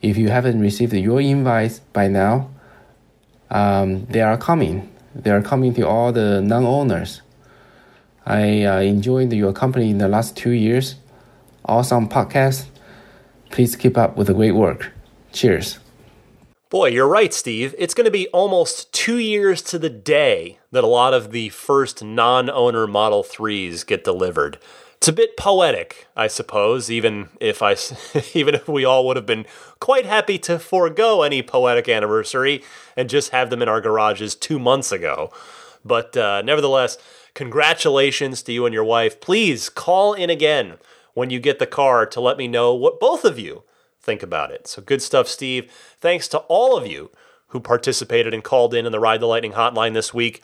If you haven't received your invites by now, um, they are coming. They are coming to all the non owners. I uh, enjoyed your company in the last two years. Awesome podcast. Please keep up with the great work. Cheers.
Boy, you're right, Steve. It's going to be almost two years to the day that a lot of the first non owner Model 3s get delivered. It's a bit poetic, I suppose, even if I, even if we all would have been quite happy to forego any poetic anniversary and just have them in our garages two months ago. But uh, nevertheless, congratulations to you and your wife. Please call in again when you get the car to let me know what both of you think about it. So good stuff, Steve. Thanks to all of you who participated and called in in the Ride the Lightning hotline this week.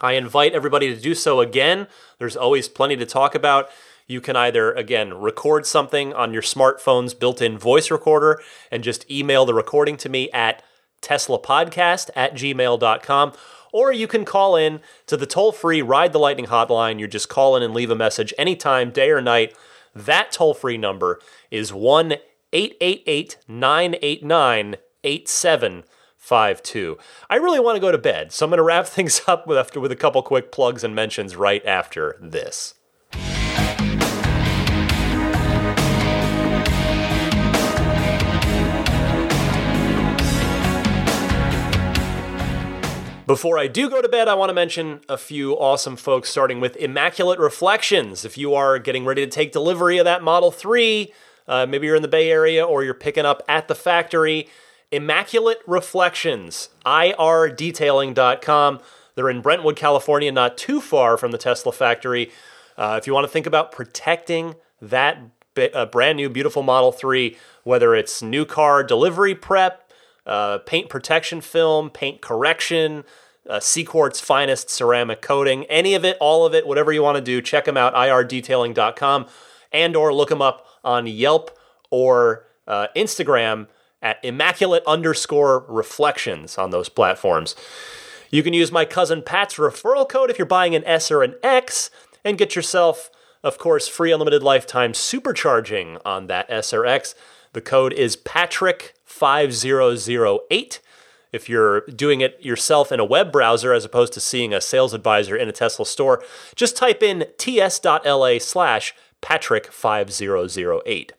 I invite everybody to do so again. There's always plenty to talk about. You can either, again, record something on your smartphone's built in voice recorder and just email the recording to me at teslapodcast at gmail.com. Or you can call in to the toll free Ride the Lightning hotline. You just call in and leave a message anytime, day or night. That toll free number is 1 888 989 8752. I really want to go to bed, so I'm going to wrap things up with, after, with a couple quick plugs and mentions right after this. Before I do go to bed, I want to mention a few awesome folks, starting with Immaculate Reflections. If you are getting ready to take delivery of that Model 3, uh, maybe you're in the Bay Area or you're picking up at the factory, Immaculate Reflections, irdetailing.com. They're in Brentwood, California, not too far from the Tesla factory. Uh, if you want to think about protecting that uh, brand new, beautiful Model 3, whether it's new car delivery prep, uh, paint protection film, paint correction, uh, finest ceramic coating, any of it, all of it, whatever you want to do, check them out, irdetailing.com, and or look them up on Yelp or uh, Instagram at immaculate underscore reflections on those platforms. You can use my cousin Pat's referral code if you're buying an S or an X and get yourself, of course, free unlimited lifetime supercharging on that S or X. The code is Patrick5008. If you're doing it yourself in a web browser as opposed to seeing a sales advisor in a Tesla store, just type in ts.la slash Patrick5008.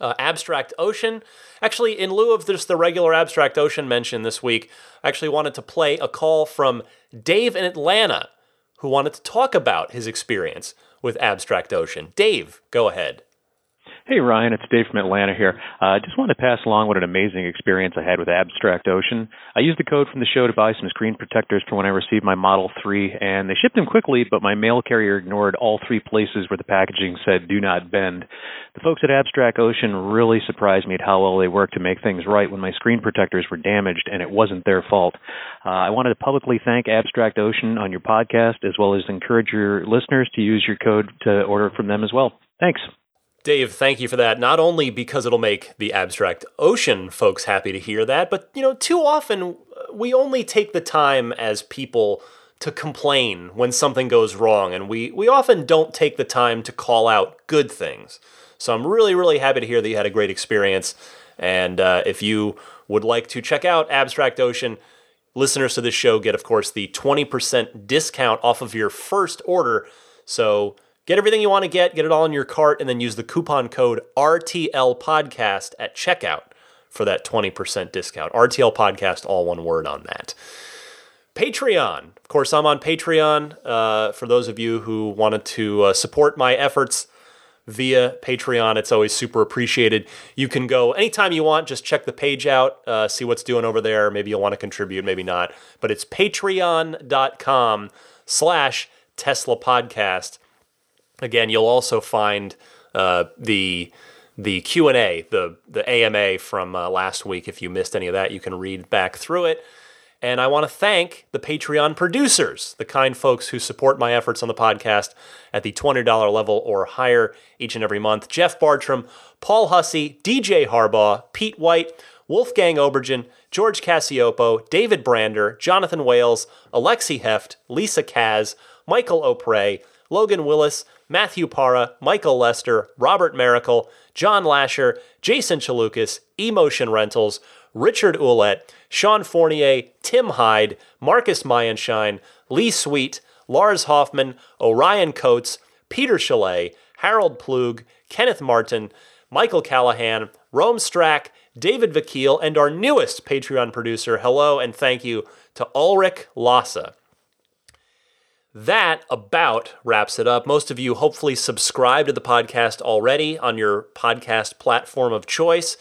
Uh, Abstract Ocean. Actually, in lieu of just the regular Abstract Ocean mention this week, I actually wanted to play a call from Dave in Atlanta who wanted to talk about his experience with Abstract Ocean. Dave, go ahead.
Hey, Ryan, it's Dave from Atlanta here. I uh, just wanted to pass along what an amazing experience I had with Abstract Ocean. I used the code from the show to buy some screen protectors for when I received my Model 3, and they shipped them quickly, but my mail carrier ignored all three places where the packaging said do not bend. The folks at Abstract Ocean really surprised me at how well they worked to make things right when my screen protectors were damaged, and it wasn't their fault. Uh, I wanted to publicly thank Abstract Ocean on your podcast, as well as encourage your listeners to use your code to order from them as well. Thanks.
Dave, thank you for that. Not only because it'll make the abstract ocean folks happy to hear that, but you know, too often we only take the time as people to complain when something goes wrong, and we, we often don't take the time to call out good things. So I'm really, really happy to hear that you had a great experience. And uh, if you would like to check out Abstract Ocean, listeners to this show get, of course, the 20% discount off of your first order. So Get everything you want to get, get it all in your cart, and then use the coupon code RTL Podcast at checkout for that 20% discount. RTL Podcast, all one word on that. Patreon. Of course, I'm on Patreon. Uh, for those of you who wanted to uh, support my efforts via Patreon, it's always super appreciated. You can go anytime you want, just check the page out, uh, see what's doing over there. Maybe you'll want to contribute, maybe not. But it's patreon.com slash Tesla Podcast. Again, you'll also find uh, the the Q and A, the the AMA from uh, last week. If you missed any of that, you can read back through it. And I want to thank the Patreon producers, the kind folks who support my efforts on the podcast at the $20 level or higher each and every month. Jeff Bartram, Paul Hussey, DJ Harbaugh, Pete White, Wolfgang Obergen, George Cassiopo, David Brander, Jonathan Wales, Alexi Heft, Lisa Kaz, Michael O'Prey, Logan Willis, Matthew Para, Michael Lester, Robert Miracle, John Lasher, Jason Chalukas, Emotion Rentals, Richard Ouellette, Sean Fournier, Tim Hyde, Marcus Mayenshine, Lee Sweet, Lars Hoffman, Orion Coates, Peter Chalet, Harold Plug, Kenneth Martin, Michael Callahan, Rome Strack, David Vakil, and our newest Patreon producer. Hello and thank you to Ulrich Lassa. That about wraps it up. Most of you hopefully subscribe to the podcast already on your podcast platform of choice.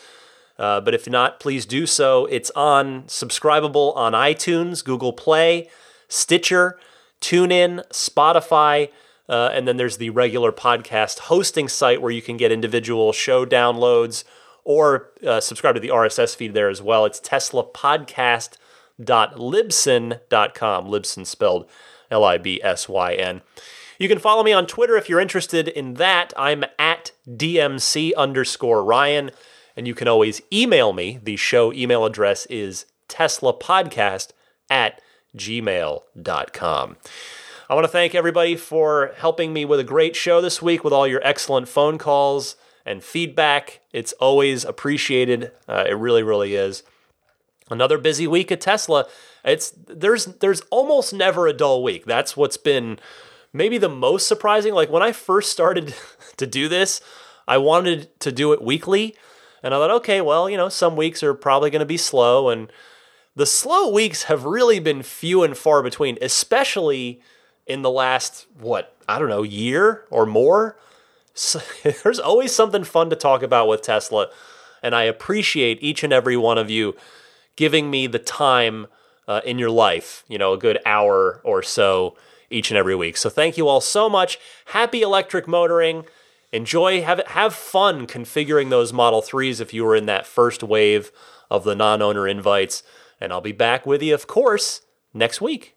Uh, but if not, please do so. It's on subscribable on iTunes, Google Play, Stitcher, TuneIn, Spotify, uh, and then there's the regular podcast hosting site where you can get individual show downloads or uh, subscribe to the RSS feed there as well. It's teslapodcast.libsyn.com. Libsyn spelled L I B S Y N. You can follow me on Twitter if you're interested in that. I'm at DMC underscore Ryan. And you can always email me. The show email address is teslapodcast at gmail.com. I want to thank everybody for helping me with a great show this week with all your excellent phone calls and feedback. It's always appreciated. Uh, it really, really is. Another busy week at Tesla. It's there's there's almost never a dull week. That's what's been maybe the most surprising. Like when I first started to do this, I wanted to do it weekly, and I thought, okay, well, you know, some weeks are probably going to be slow, and the slow weeks have really been few and far between, especially in the last what I don't know year or more. So, there's always something fun to talk about with Tesla, and I appreciate each and every one of you giving me the time uh, in your life. You know, a good hour or so each and every week. So thank you all so much. Happy electric motoring. Enjoy, have have fun configuring those Model 3s if you were in that first wave of the non owner invites. And I'll be back with you, of course, next week.